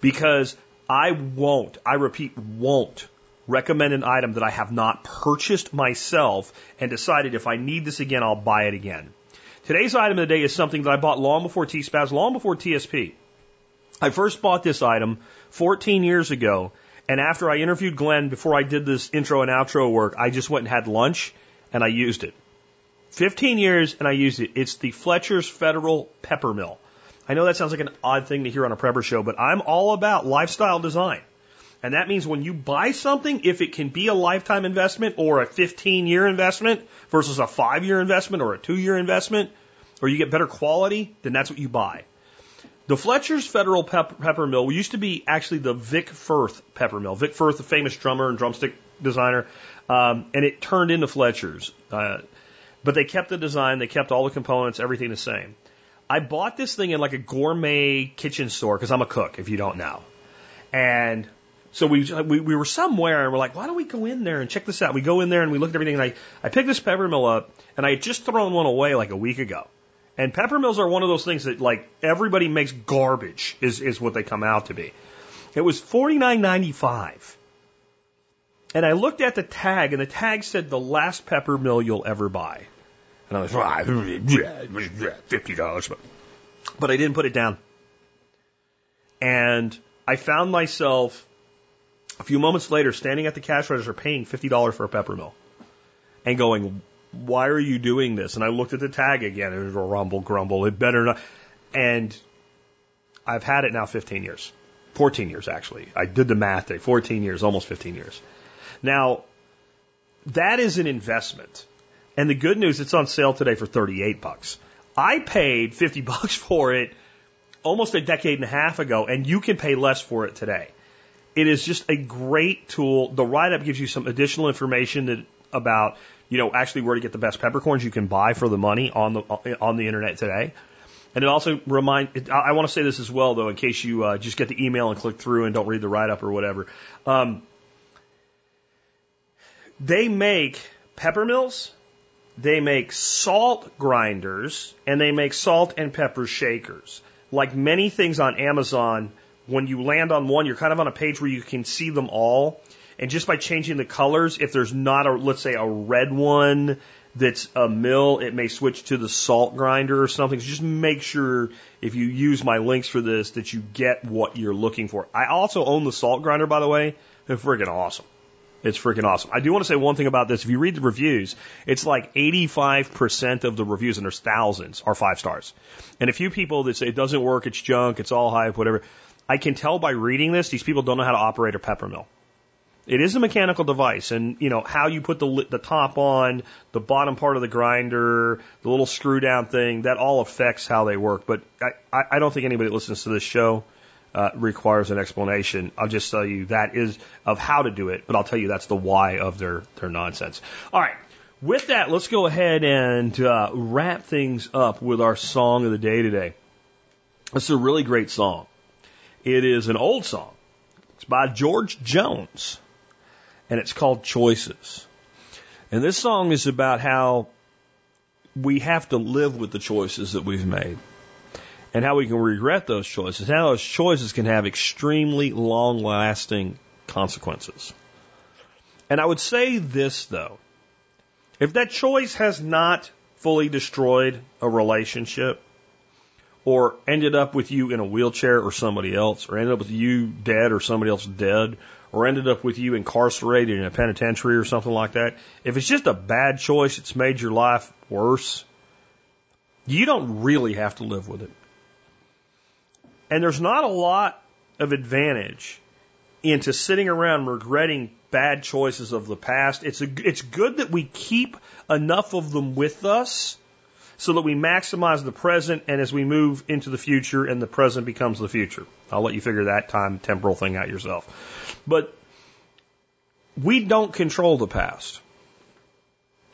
Because I won't, I repeat, won't recommend an item that I have not purchased myself and decided if I need this again, I'll buy it again. Today's item of the day is something that I bought long before T-Spaz, long before TSP. I first bought this item 14 years ago, and after I interviewed Glen before I did this intro and outro work, I just went and had lunch and I used it. 15 years and I used it. It's the Fletcher's Federal Pepper Mill. I know that sounds like an odd thing to hear on a prepper show, but I'm all about lifestyle design. And that means when you buy something, if it can be a lifetime investment or a 15 year investment versus a five year investment or a two year investment, or you get better quality, then that's what you buy. The Fletcher's Federal Pep- Pepper Mill used to be actually the Vic Firth Pepper Mill. Vic Firth, the famous drummer and drumstick designer, um, and it turned into Fletcher's. Uh, but they kept the design, they kept all the components, everything the same. I bought this thing in like a gourmet kitchen store because I'm a cook, if you don't know. And so we, we we were somewhere and we're like, why don't we go in there and check this out? We go in there and we look at everything and I, I picked this pepper mill up and I had just thrown one away like a week ago. And pepper mills are one of those things that like everybody makes garbage is, is what they come out to be. It was forty nine ninety five. And I looked at the tag and the tag said the last pepper mill you'll ever buy. And I was like, fifty dollars, but but I didn't put it down. And I found myself A few moments later, standing at the cash register paying $50 for a peppermill and going, why are you doing this? And I looked at the tag again. It was a rumble grumble. It better not. And I've had it now 15 years. 14 years, actually. I did the math day. 14 years, almost 15 years. Now, that is an investment. And the good news, it's on sale today for 38 bucks. I paid 50 bucks for it almost a decade and a half ago, and you can pay less for it today. It is just a great tool. The write up gives you some additional information that, about, you know, actually where to get the best peppercorns you can buy for the money on the, on the internet today. And it also remind. I, I want to say this as well, though, in case you uh, just get the email and click through and don't read the write up or whatever. Um, they make peppermills, they make salt grinders, and they make salt and pepper shakers. Like many things on Amazon, when you land on one, you're kind of on a page where you can see them all. And just by changing the colors, if there's not a, let's say, a red one that's a mill, it may switch to the salt grinder or something. So just make sure if you use my links for this that you get what you're looking for. I also own the salt grinder, by the way. They're freaking awesome. It's freaking awesome. I do want to say one thing about this. If you read the reviews, it's like 85% of the reviews, and there's thousands, are five stars. And a few people that say it doesn't work, it's junk, it's all hype, whatever. I can tell by reading this, these people don't know how to operate a pepper mill. It is a mechanical device, and you know how you put the the top on, the bottom part of the grinder, the little screw down thing. That all affects how they work. But I, I don't think anybody that listens to this show uh, requires an explanation. I'll just tell you that is of how to do it, but I'll tell you that's the why of their their nonsense. All right. With that, let's go ahead and uh, wrap things up with our song of the day today. It's a really great song. It is an old song. It's by George Jones and it's called Choices. And this song is about how we have to live with the choices that we've made and how we can regret those choices, how those choices can have extremely long lasting consequences. And I would say this though, if that choice has not fully destroyed a relationship, or ended up with you in a wheelchair or somebody else, or ended up with you dead or somebody else dead, or ended up with you incarcerated in a penitentiary or something like that, if it's just a bad choice, it's made your life worse, you don't really have to live with it. And there's not a lot of advantage into sitting around regretting bad choices of the past. It's a, it's good that we keep enough of them with us so that we maximize the present and as we move into the future and the present becomes the future. I'll let you figure that time temporal thing out yourself. But we don't control the past.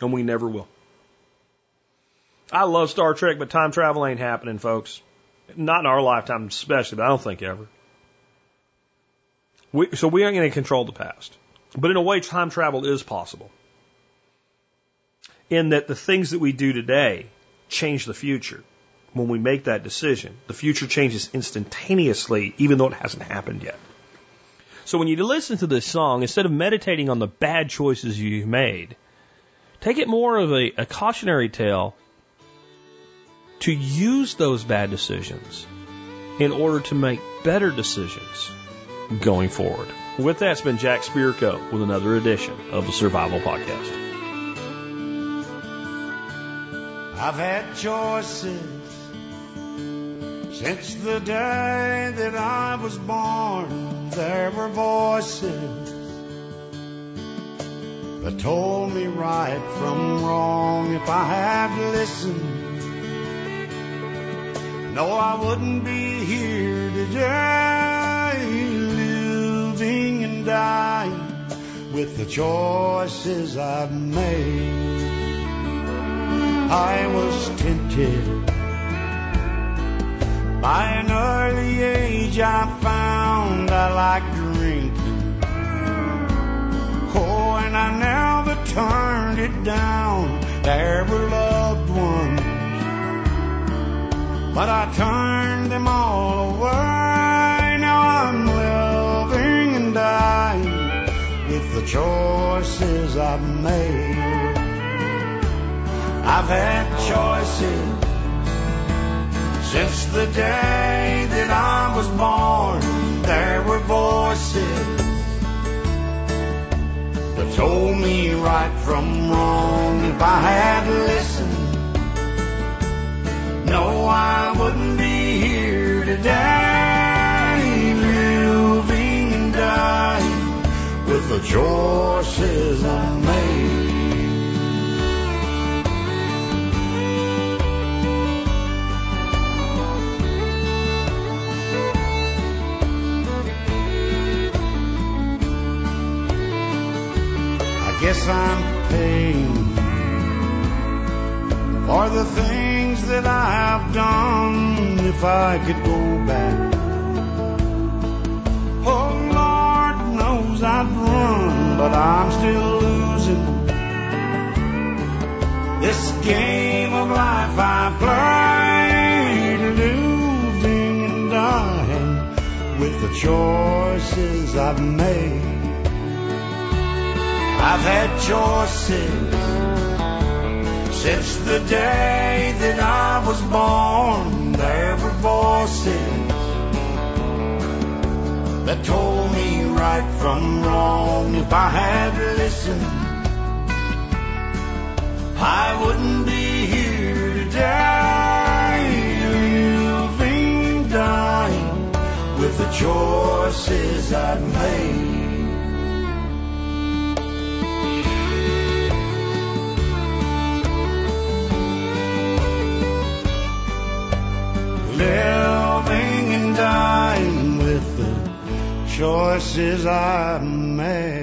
And we never will. I love Star Trek, but time travel ain't happening, folks. Not in our lifetime, especially, but I don't think ever. We, so we aren't going to control the past. But in a way, time travel is possible. In that the things that we do today change the future. When we make that decision, the future changes instantaneously, even though it hasn't happened yet. So when you listen to this song, instead of meditating on the bad choices you've made, take it more of a, a cautionary tale to use those bad decisions in order to make better decisions going forward. With that, it's been Jack Spirko with another edition of the Survival Podcast. I've had choices since the day that I was born. There were voices that told me right from wrong if I had listened. No, I wouldn't be here today, living and dying with the choices I've made. I was tempted by an early age. I found I liked drinking. Oh, and I never turned it down. There were loved ones, but I turned them all away. Now I'm living and dying with the choices I've made. I've had choices since the day that I was born. There were voices that told me right from wrong. If I had listened, no, I wouldn't be here today, living and dying with the choices I made. Guess I'm paying for the things that I have done if I could go back. Oh Lord knows I'd run, but I'm still losing. This game of life I play, living and dying with the choices I've made. I've had choices since the day that I was born. There were voices that told me right from wrong. If I had listened, I wouldn't be here today, living, dying with the choices I've made. Living and dying with the choices I made.